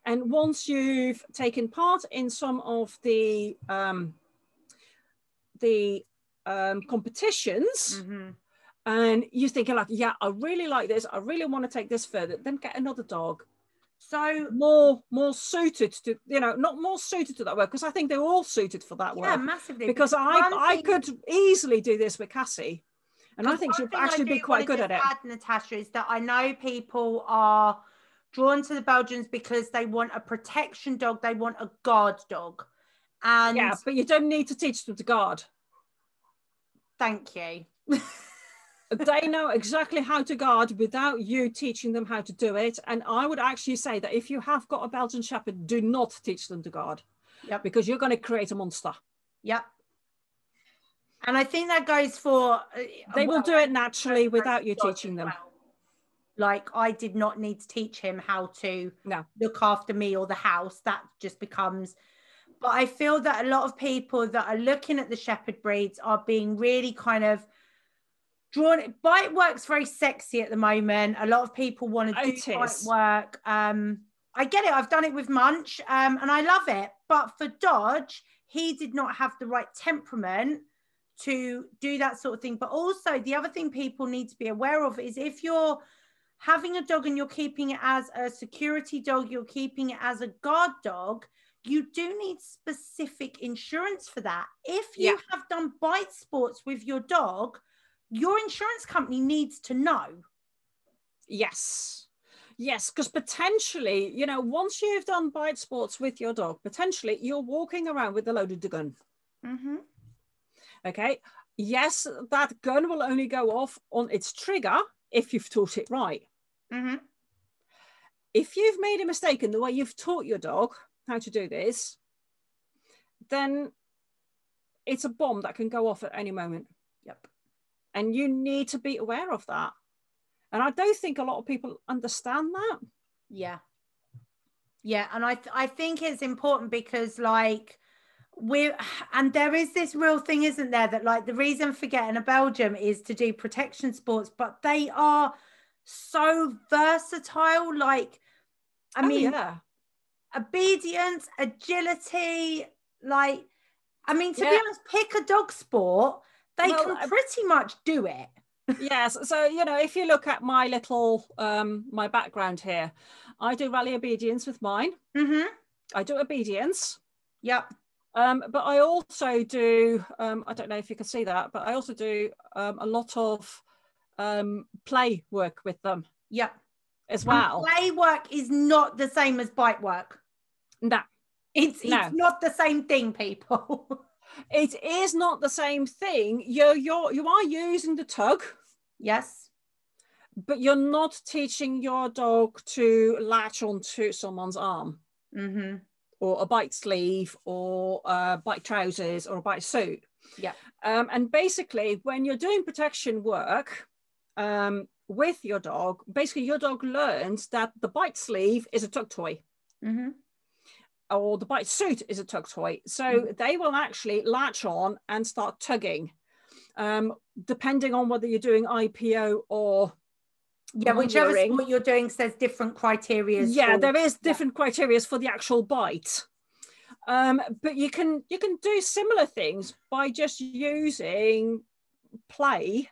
and once you've taken part in some of the um, the um, competitions, mm-hmm. and you're thinking like, yeah, I really like this. I really want to take this further. Then get another dog so more more suited to you know not more suited to that work because I think they're all suited for that work. Yeah, massively. Because I I could easily do this with Cassie, and I think she'd actually be quite good at it. Add, Natasha is that I know people are drawn to the Belgians because they want a protection dog, they want a guard dog, and yeah, but you don't need to teach them to guard. Thank you. they know exactly how to guard without you teaching them how to do it. And I would actually say that if you have got a Belgian Shepherd, do not teach them to guard. Yep. Because you're going to create a monster. Yep. And I think that goes for. Uh, they will do it naturally without you teaching them. Well. Like I did not need to teach him how to no. look after me or the house. That just becomes. But I feel that a lot of people that are looking at the shepherd breeds are being really kind of drawn bite work's very sexy at the moment. A lot of people want to do bite work. Um i get it. I've done it with munch um and i love it. But for dodge he did not have the right temperament to do that sort of thing. But also the other thing people need to be aware of is if you're having a dog and you're keeping it as a security dog you're keeping it as a guard dog you do need specific insurance for that. If you yeah. have done bite sports with your dog your insurance company needs to know. Yes. Yes, because potentially, you know, once you've done bite sports with your dog, potentially you're walking around with a loaded gun. Mm-hmm. Okay. Yes, that gun will only go off on its trigger if you've taught it right. Mm-hmm. If you've made a mistake in the way you've taught your dog how to do this, then it's a bomb that can go off at any moment. And you need to be aware of that. And I don't think a lot of people understand that. Yeah. Yeah. And I, th- I think it's important because, like, we're, and there is this real thing, isn't there, that like the reason for getting a Belgium is to do protection sports, but they are so versatile. Like, I oh, mean, yeah. obedience, agility, like, I mean, to yeah. be honest, pick a dog sport they well, can pretty much do it. yes. So, you know, if you look at my little, um, my background here, I do rally obedience with mine. Mm-hmm. I do obedience. Yep. Um, but I also do, um, I don't know if you can see that, but I also do um, a lot of um, play work with them. Yep. As well. And play work is not the same as bite work. No. It's, no. it's not the same thing, people. it is not the same thing. You're you're you are using the tug. Yes. But you're not teaching your dog to latch onto someone's arm. Mm-hmm. Or a bite sleeve or a bite trousers or a bite suit. Yeah. Um, and basically, when you're doing protection work um, with your dog, basically your dog learns that the bite sleeve is a tug toy. Mm-hmm or the bite suit is a tug toy. So mm. they will actually latch on and start tugging, um, depending on whether you're doing IPO or yeah, whichever what you're doing says different criteria. Yeah, for, there is different yeah. criteria for the actual bite. Um, but you can you can do similar things by just using play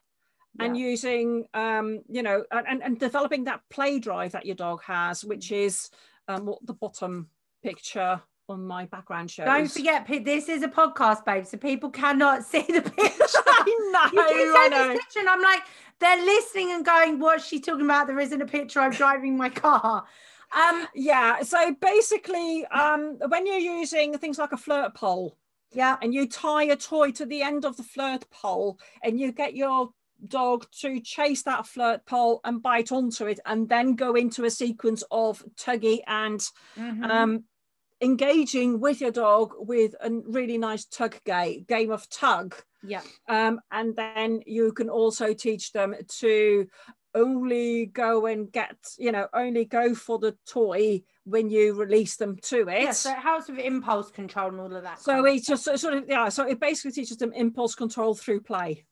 and Yeah. using um, you know and, and developing that play drive that your dog has, which is um, what the bottom picture on my background show. Don't forget, this is a podcast, babe, so people cannot see the picture. I know, You keep I saying this picture, and I'm like, they're listening and going, "What's she talking about?" There isn't a picture. I'm driving my car. Um, Yeah. So basically, um, when you're using things like a flirt pole, yeah, and you tie a toy to the end of the flirt pole and you get your dog to chase that flirt pole and bite onto it and then go into a sequence of tuggy and Mhm. um, engaging with your dog with a really nice tug ga- game of tug yeah, um, and then you can also teach them to only go and get you know only go for the toy when you release them to it yeah. So it helps with impulse control and all of that. so it just sort of yeah so it basically teaches them impulse control through play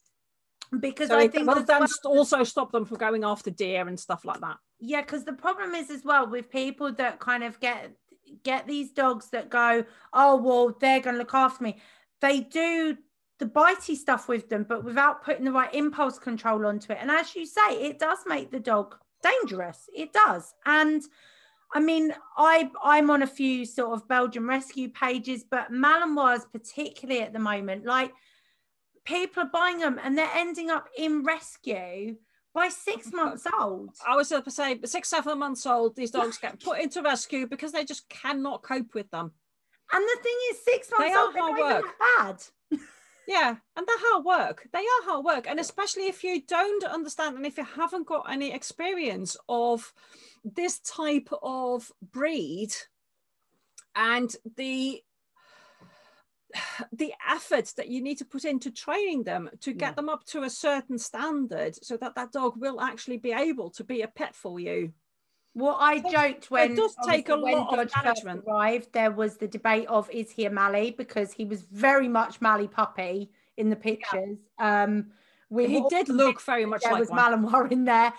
because so I think will then well- also stop them from going after deer and stuff like that. Yeah because the problem is as well with people that kind of get get these dogs that go oh well they're going to look after me. They do the bitey stuff with them but without putting the right impulse control onto it. And as you say it does make the dog dangerous. It does. And I mean, I I'm on a few sort of Belgian rescue pages, but Malinois particularly at the moment, like people are buying them and they're ending up in rescue by six mm-hmm. months old. i was going to say six seven months old these dogs get put into rescue because they just cannot cope with them And the thing is, six months They are old, hard not work. bad. Yeah, and they're hard work. They are hard work. And especially if you don't understand and if you haven't got any experience of this type of breed and the the efforts that you need to put into training them to get Yeah. them up to a certain standard so that that dog will actually be able to be a pet for you. Well, I joked when does take a when lot Dodge first management. arrived, there was the debate of is he a Mally because he was very much Mally puppy in the pictures. Um, with He did look very much there like was one. Malinois in there.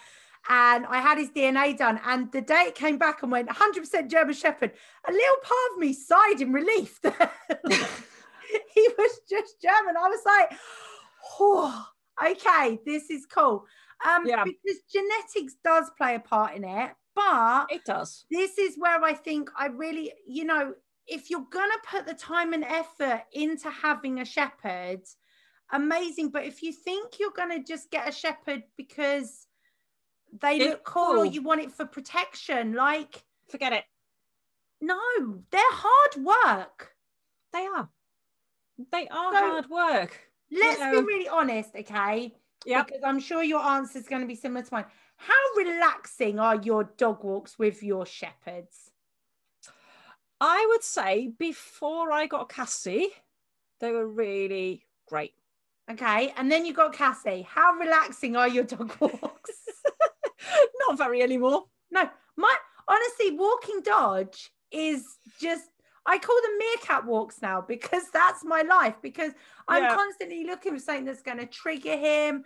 And I had his DNA done. And the day it came back and went 100% German Shepherd, a little part of me sighed in relief. he was just German. I was like, oh, okay, this is cool. Um, Yeah. Because genetics does play a part in it. But It does. this is where I think I really, you know, if you're going to put the time and effort into having a shepherd, amazing. But if you think you're going to just get a shepherd because they It's look cool, or you want it for protection, like, Forget it. no, they're hard work. They are. They are So- hard work. Let's know- be really honest, okay? Yep. Because I'm sure your answer is going to be similar to mine. How relaxing are your dog walks with your shepherds? I would say before I got Cassie, they were really great. Okay. And then you got Cassie. How relaxing are your dog walks? Not very anymore. No, my honestly, walking Dodge is just I call them meerkat walks now because that's my life because I'm Yeah. constantly looking for something that's going to trigger him.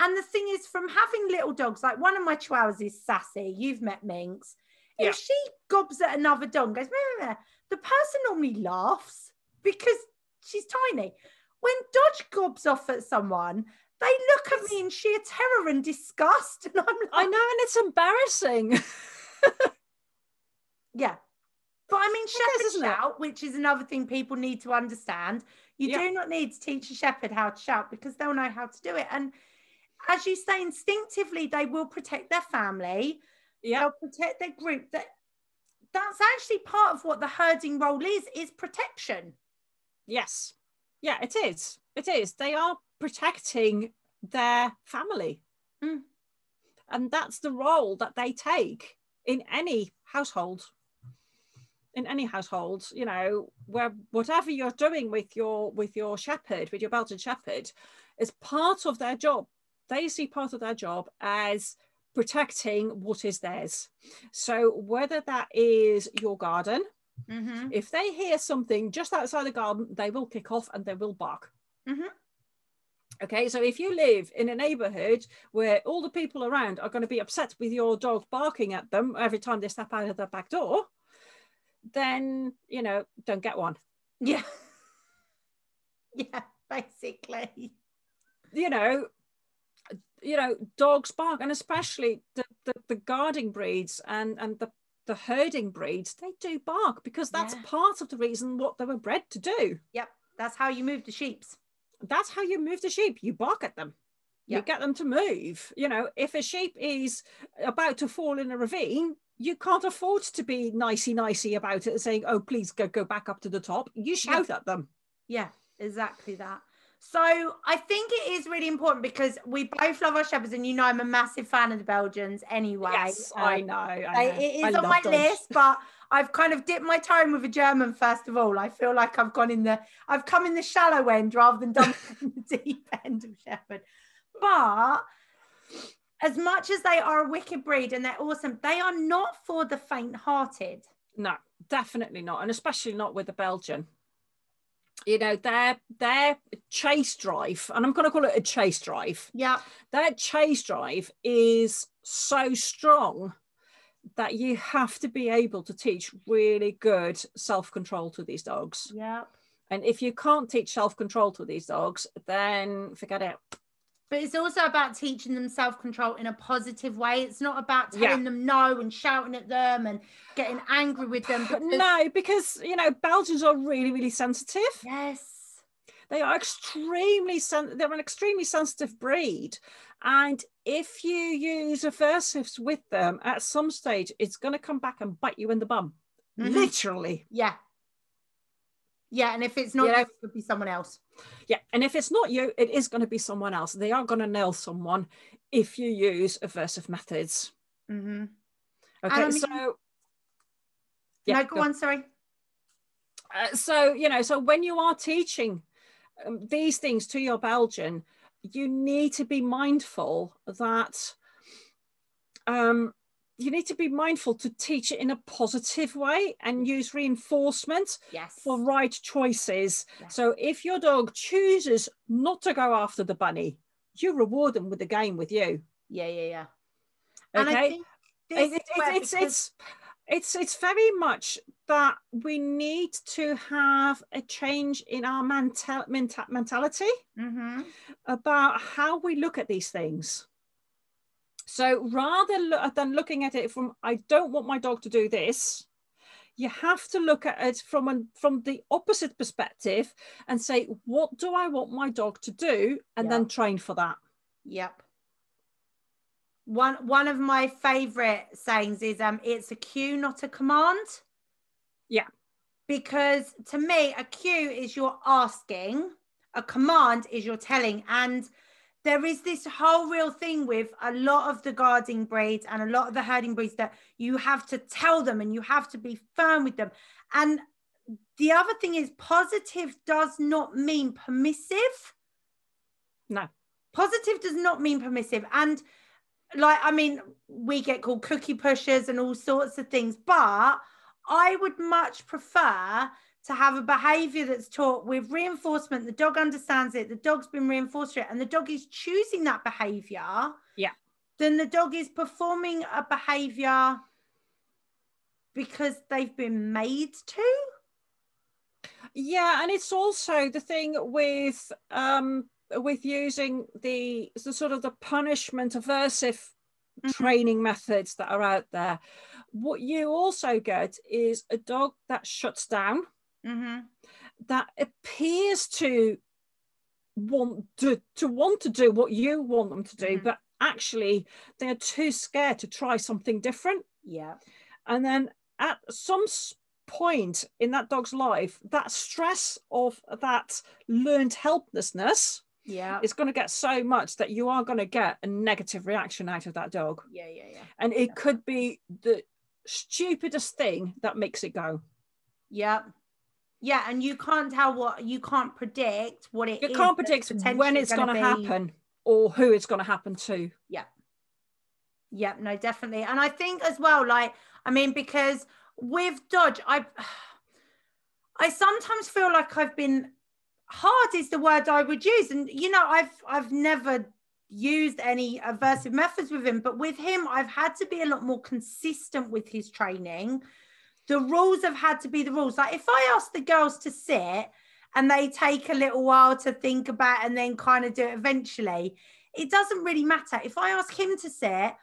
And the thing is, from having little dogs, like one of my chihuahuas is sassy. You've met Minx. Yeah. If she gobs at another dog, and goes, meh, meh, meh, the person normally laughs because she's tiny. When Dodge gobs off at someone, they look at me in sheer terror and disgust. And I'm like, I know, and it's embarrassing. Yeah. But I mean, is, shepherd isn't it? shout, which is another thing people need to understand. You Yeah. do not need to teach a shepherd how to shout because they'll know how to do it. And as you say, instinctively, they will protect their family, yeah, they'll protect their group. That that's actually part of what the herding role is, is protection. yes. Yeah, it is. It is. They are protecting their family. Mm. And that's the role that they take in any household. In any household, you know, where whatever you're doing with your with your shepherd, with your Belgian shepherd, is part of their job. They see part of their job as protecting what is theirs. So whether that is your garden, Mm-hmm. if they hear something just outside the garden, they will kick off and they will bark. Mhm. Okay, so if you live in a neighborhood where all the people around are going to be upset with your dog barking at them every time they step out of their back door, then you know, don't get one. Yeah. Yeah, basically. You know, you know, dogs bark, and especially the, the, the guarding breeds and, and the, the herding breeds, they do bark because that's Yeah. part of the reason what they were bred to do. Yep. That's how you move the sheeps. That's how you move the sheep. You bark at them. Yeah. You get them to move. You know, if a sheep is about to fall in a ravine, you can't afford to be nicey nicey about it and saying, "Oh, please go go back up to the top." You shout at them. Yeah, exactly that. So I think it is really important because we both love our shepherds, and you know I'm a massive fan of the Belgians anyway. Yes, Um, I know. I know. it I on my dogs. list, but I've kind of dipped my toe in with a German first of all. I feel like I've gone in the, I've come in the shallow end rather than done the deep end of shepherd. But as much as they are a wicked breed and they're awesome, they are not for the faint-hearted. No, definitely not, and especially not with the Belgian. You know, their their chase drive, and I'm going to call it a chase drive. Yeah, Their chase drive is so strong that you have to be able to teach really good self control to these dogs. yeah. And if you can't teach self control to these dogs, then forget it. But it's also about teaching them self control in a positive way. It's not about Yeah. telling them no and shouting at them and getting angry with them. But because- no, because you know Belgians are really, really sensitive. Yes. They are extremely sen- they're an extremely sensitive breed, and if you use aversives with them at some stage, it's going to come back and bite you in the bum, Mhm. literally. Yeah. Yeah. And if it's not, You know- it could be someone else. Yeah, and if it's not you, it is going to be someone else. They are going to nail someone if you use aversive methods. Mm-hmm. Okay, I mean- so no, go go. on. Sorry. Uh, so you know so when you are teaching um, these things to your belgian you need to be mindful that um, you need to be mindful to teach it in a positive way and use reinforcement Yes. for right choices Yeah. so if your dog chooses not to go after the bunny you reward them with the game with you Yeah. Yeah. Yeah. And I okay think it, it- it's, because- it's it's it's very much that we need to have a change in our mental, mental mentality Mhm. about how we look at these things so rather lo- than looking at it from i don't want my dog to do this you have to look at it from an, from the opposite perspective and say what do i want my dog to do and then train for that Yep. One one of my favorite sayings is um it's a cue, not a command. Yeah. Because to me, a cue is you're asking, a command is you're telling. And there is this whole real thing with a lot of the guarding breeds and a lot of the herding breeds that you have to tell them and you have to be firm with them. And the other thing is positive does not mean permissive. No. Positive does not mean permissive. And like i mean we get called cookie pushers and all sorts of things but i would much prefer to have a behavior that's taught with reinforcement the dog understands it the dog's been reinforced for it and the dog is choosing that behavior Yeah. then the dog is performing a behavior because they've been made to Yeah, and it's also the thing with um with using the, the sort of the punishment aversive Mhm. training methods that are out there. What you also get is a dog that shuts down, mm-hmm. that appears to want to, to want to do what you want them to do, Mhm. but actually they're too scared to try something different. yeah And then at some point in that dog's life, that stress of that learned helplessness yeah is going to get so much that you are going to get a negative reaction out of that dog. yeah yeah yeah And it could be the stupidest thing that makes it go. Yeah. Yeah, and you can't tell what you can't predict what it You can't predict when it's going to happen or who it's going to happen to. Yeah. Yeah, no, definitely. And I think as well, like, I mean, because with Dodge, I I sometimes feel like I've been hard is the word I would use. And you know, I've I've never used any aversive methods with him, but with him, I've had to be a lot more consistent with his training the rules have had to be the rules. Like if I ask the girls to sit and they take a little while to think about and then kind of do it eventually, it doesn't really matter. If I ask him to sit,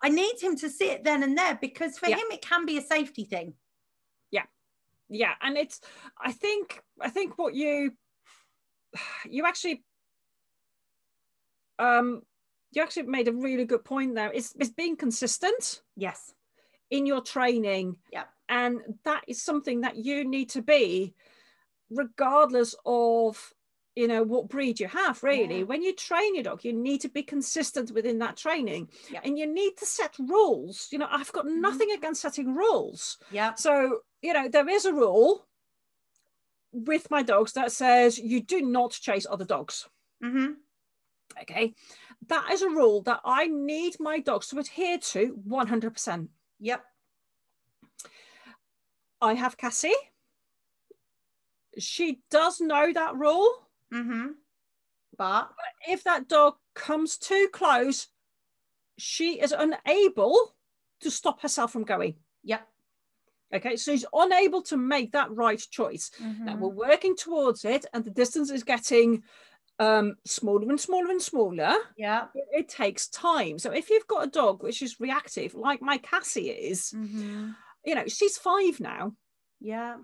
I need him to sit then and there because for Yeah. him it can be a safety thing. Yeah. Yeah and it's i think i think what you you actually um you actually made a really good point there it's, it's being consistent Yes. in your training Yeah. And that is something that you need to be regardless of you know what breed you have really Yeah. when you train your dog you need to be consistent within that training Yeah. and you need to set rules you know i've got Mhm. nothing against setting rules Yeah. so, you know, there is a rule with my dogs that says you do not chase other dogs. Mm-hmm. Okay. That is a rule that I need my dogs to adhere to 100%. Yep. I have Cassie. She does know that rule. Mm-hmm. But If that dog comes too close, she is unable to stop herself from going. yep. Okay. So she's unable to make that right choice. Now Mhm. we're working towards it, and the distance is getting um, smaller and smaller and smaller. Yeah. It, it takes time. So if you've got a dog which is reactive, like my Cassie is, Mm-hmm. You know, she's five now, Yeah.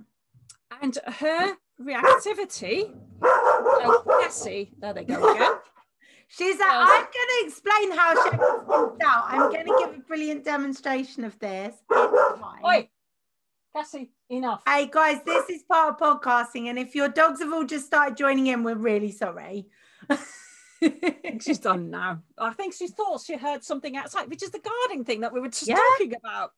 and her reactivity. Oh, Cassie, there they go again. She's like, I'm going to explain how Shepherd's worked out. I'm going to give a brilliant demonstration of this. Oi, Cassie, enough. Hey guys, this is part of podcasting, and if your dogs have all just started joining in, we're really sorry. She's done now. I think she thought she heard something outside, which is the guarding thing that we were just Yeah. talking about.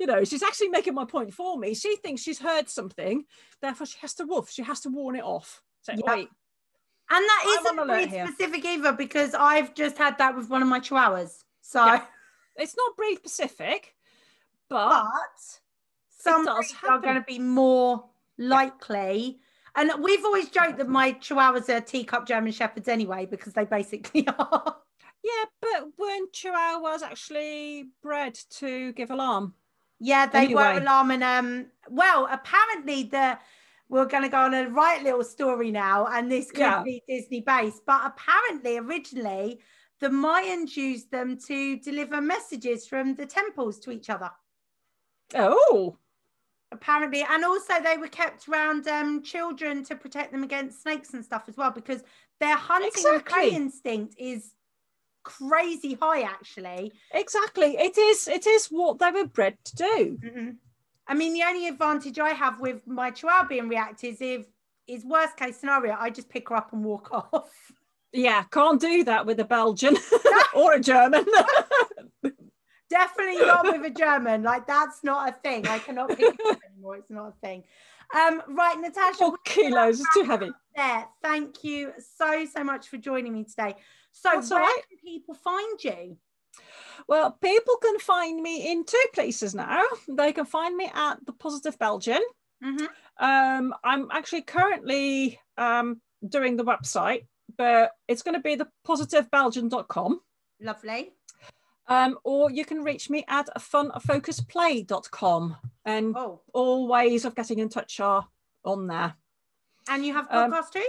You know, she's actually making my point for me. She thinks she's heard something, therefore she has to woof. She has to warn it off. Say, Yeah. "Oi, And that isn't on alert breed here. specific either because I've just had that with one of my chihuahuas. So, Yeah. it's not breed specific, but but some are going to be more likely. And we've always joked that my chihuahuas are teacup German shepherds anyway because they basically are. yeah, but weren't chihuahuas actually bred to give alarm? Yeah, they were Anyway. alarming. Um, well, apparently the we're going to go on a right little story now, and this could Yeah. be Disney based. But apparently, originally, the Mayans used them to deliver messages from the temples to each other. Oh, Apparently, and also they were kept around um, children to protect them against snakes and stuff as well, because their hunting and prey instinct is crazy high, actually. exactly. It is. It is what they were bred to do. Mhm. I mean, the only advantage I have with my chihuahua being reactive is if is worst case scenario, I just pick her up and walk off. Yeah, can't do that with a Belgian or a German. Definitely not with a German. Like that's not a thing. I cannot pick it up anymore. It's not a thing. Um, right, Natasha, Four kilos is too heavy. there. Thank you so so much for joining me today. So, That's where right. can people find you? Well, people can find me in two places now. They can find me at the Positive Belgian. Mhm. Um, I'm actually currently um, doing the website, but it's going to be the positivebelgian.com. Lovely. Um, or you can reach me at funfocusplay.com. And Oh, all ways of getting in touch are on there. and you have Um, podcast too?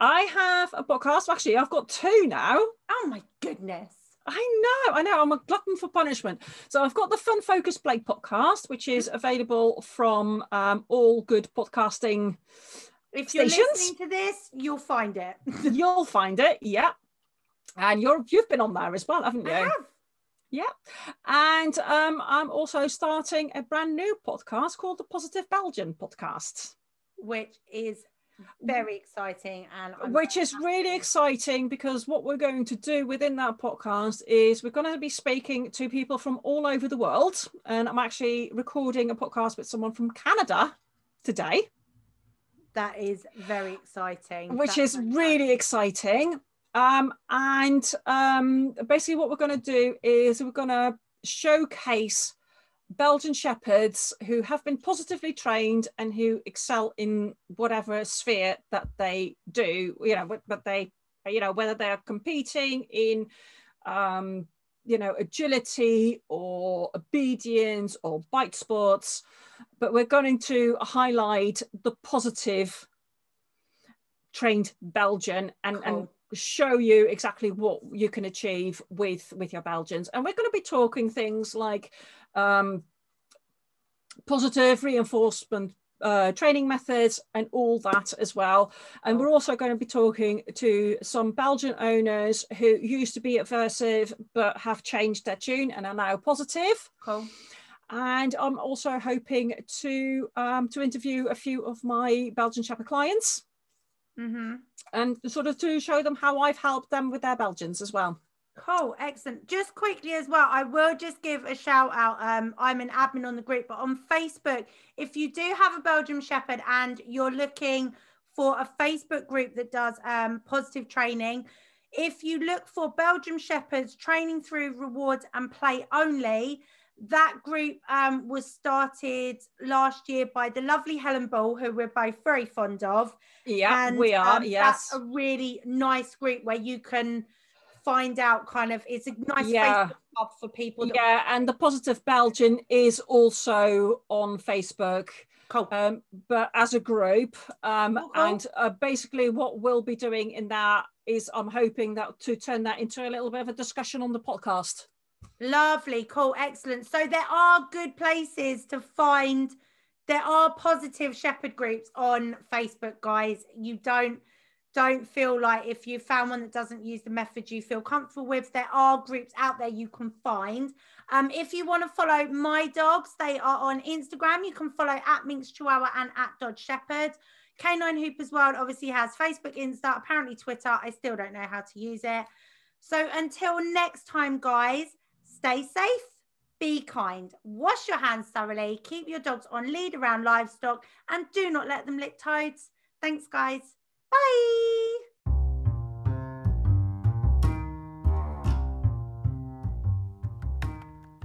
I have a podcast. Actually, I've got two now. Oh my goodness. I know, I know. I'm a glutton for punishment. So I've got the Fun Focus Play podcast, which is available from um, all good podcasting. If you're Stations? listening to this, you'll find it. You'll find it, yeah. And you're you've been on there as well, haven't you? I have. Yeah. And um, I'm also starting a brand new podcast called the Positive Belgian Podcast. which is very exciting and I'm which is really exciting because what we're going to do within that podcast is we're going to be speaking to people from all over the world and i'm actually recording a podcast with someone from canada today. That is very exciting. Which That's is really exciting. um, and um, basically what we're going to do is we're going to showcase belgian shepherds who have been positively trained and who excel in whatever sphere that they do you know but- they you know whether they are competing in um, you know, agility or obedience or bite sports, but we're going to highlight the positive trained Belgian and, and show you exactly what you can achieve with with your Belgians. And we're going to be talking things like um, positive reinforcement uh, training methods and all that as well. And we're also going to be talking to some Belgian owners who used to be aversive but have changed their tune and are now positive. Cool. And I'm also hoping to um, to interview a few of my Belgian Shepherd clients, mm-hmm. and sort of to show them how I've helped them with their Belgians as well. Cool, excellent. Just quickly as well, I will just give a shout out. Um, I'm an admin on the group, but on Facebook, if you do have a Belgian Shepherd and you're looking for a Facebook group that does um, positive training, if you look for Belgian Shepherds training through rewards and play only, that group um, was started last year by the lovely Helen Ball, who we're both very fond of. Yeah, and, we are. Um, yes, that's a really nice group where you can find out kind of it's a nice yeah. Facebook for people. yeah, and the Positive Belgian is also on Facebook. Cool. Um, but as a group, um, cool. and uh, basically what we'll be doing in that is I'm hoping that to turn that into a little bit of a discussion on the podcast. Lovely, cool, excellent. So there are good places to find. There are positive shepherd groups on Facebook, guys. You don't don't feel like if you found one that doesn't use the method you feel comfortable with, there are groups out there you can find. Um, if you want to follow my dogs, they are on Instagram. You can follow at Minx Chihuahua and at Dodge Shepherd. Canine Hoopers World obviously has Facebook, Insta, apparently Twitter. I still don't know how to use it. So until next time, guys, stay safe, be kind, wash your hands thoroughly, keep your dogs on lead around livestock, and do not let them lick toads. Thanks, guys. Bye.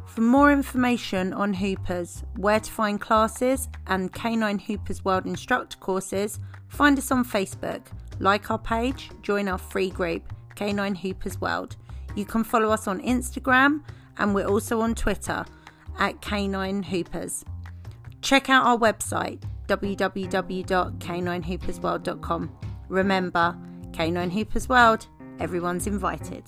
For more information on Hoopers, where to find classes, and Canine Hoopers World Instructor courses, find us on Facebook, like our page, join our free group, Canine Hoopers World. You can follow us on Instagram, and we're also on Twitter at Canine Hoopers. Check out our website, www.caninehoopersworld.com. Remember, Canine Hoopers World, everyone's invited.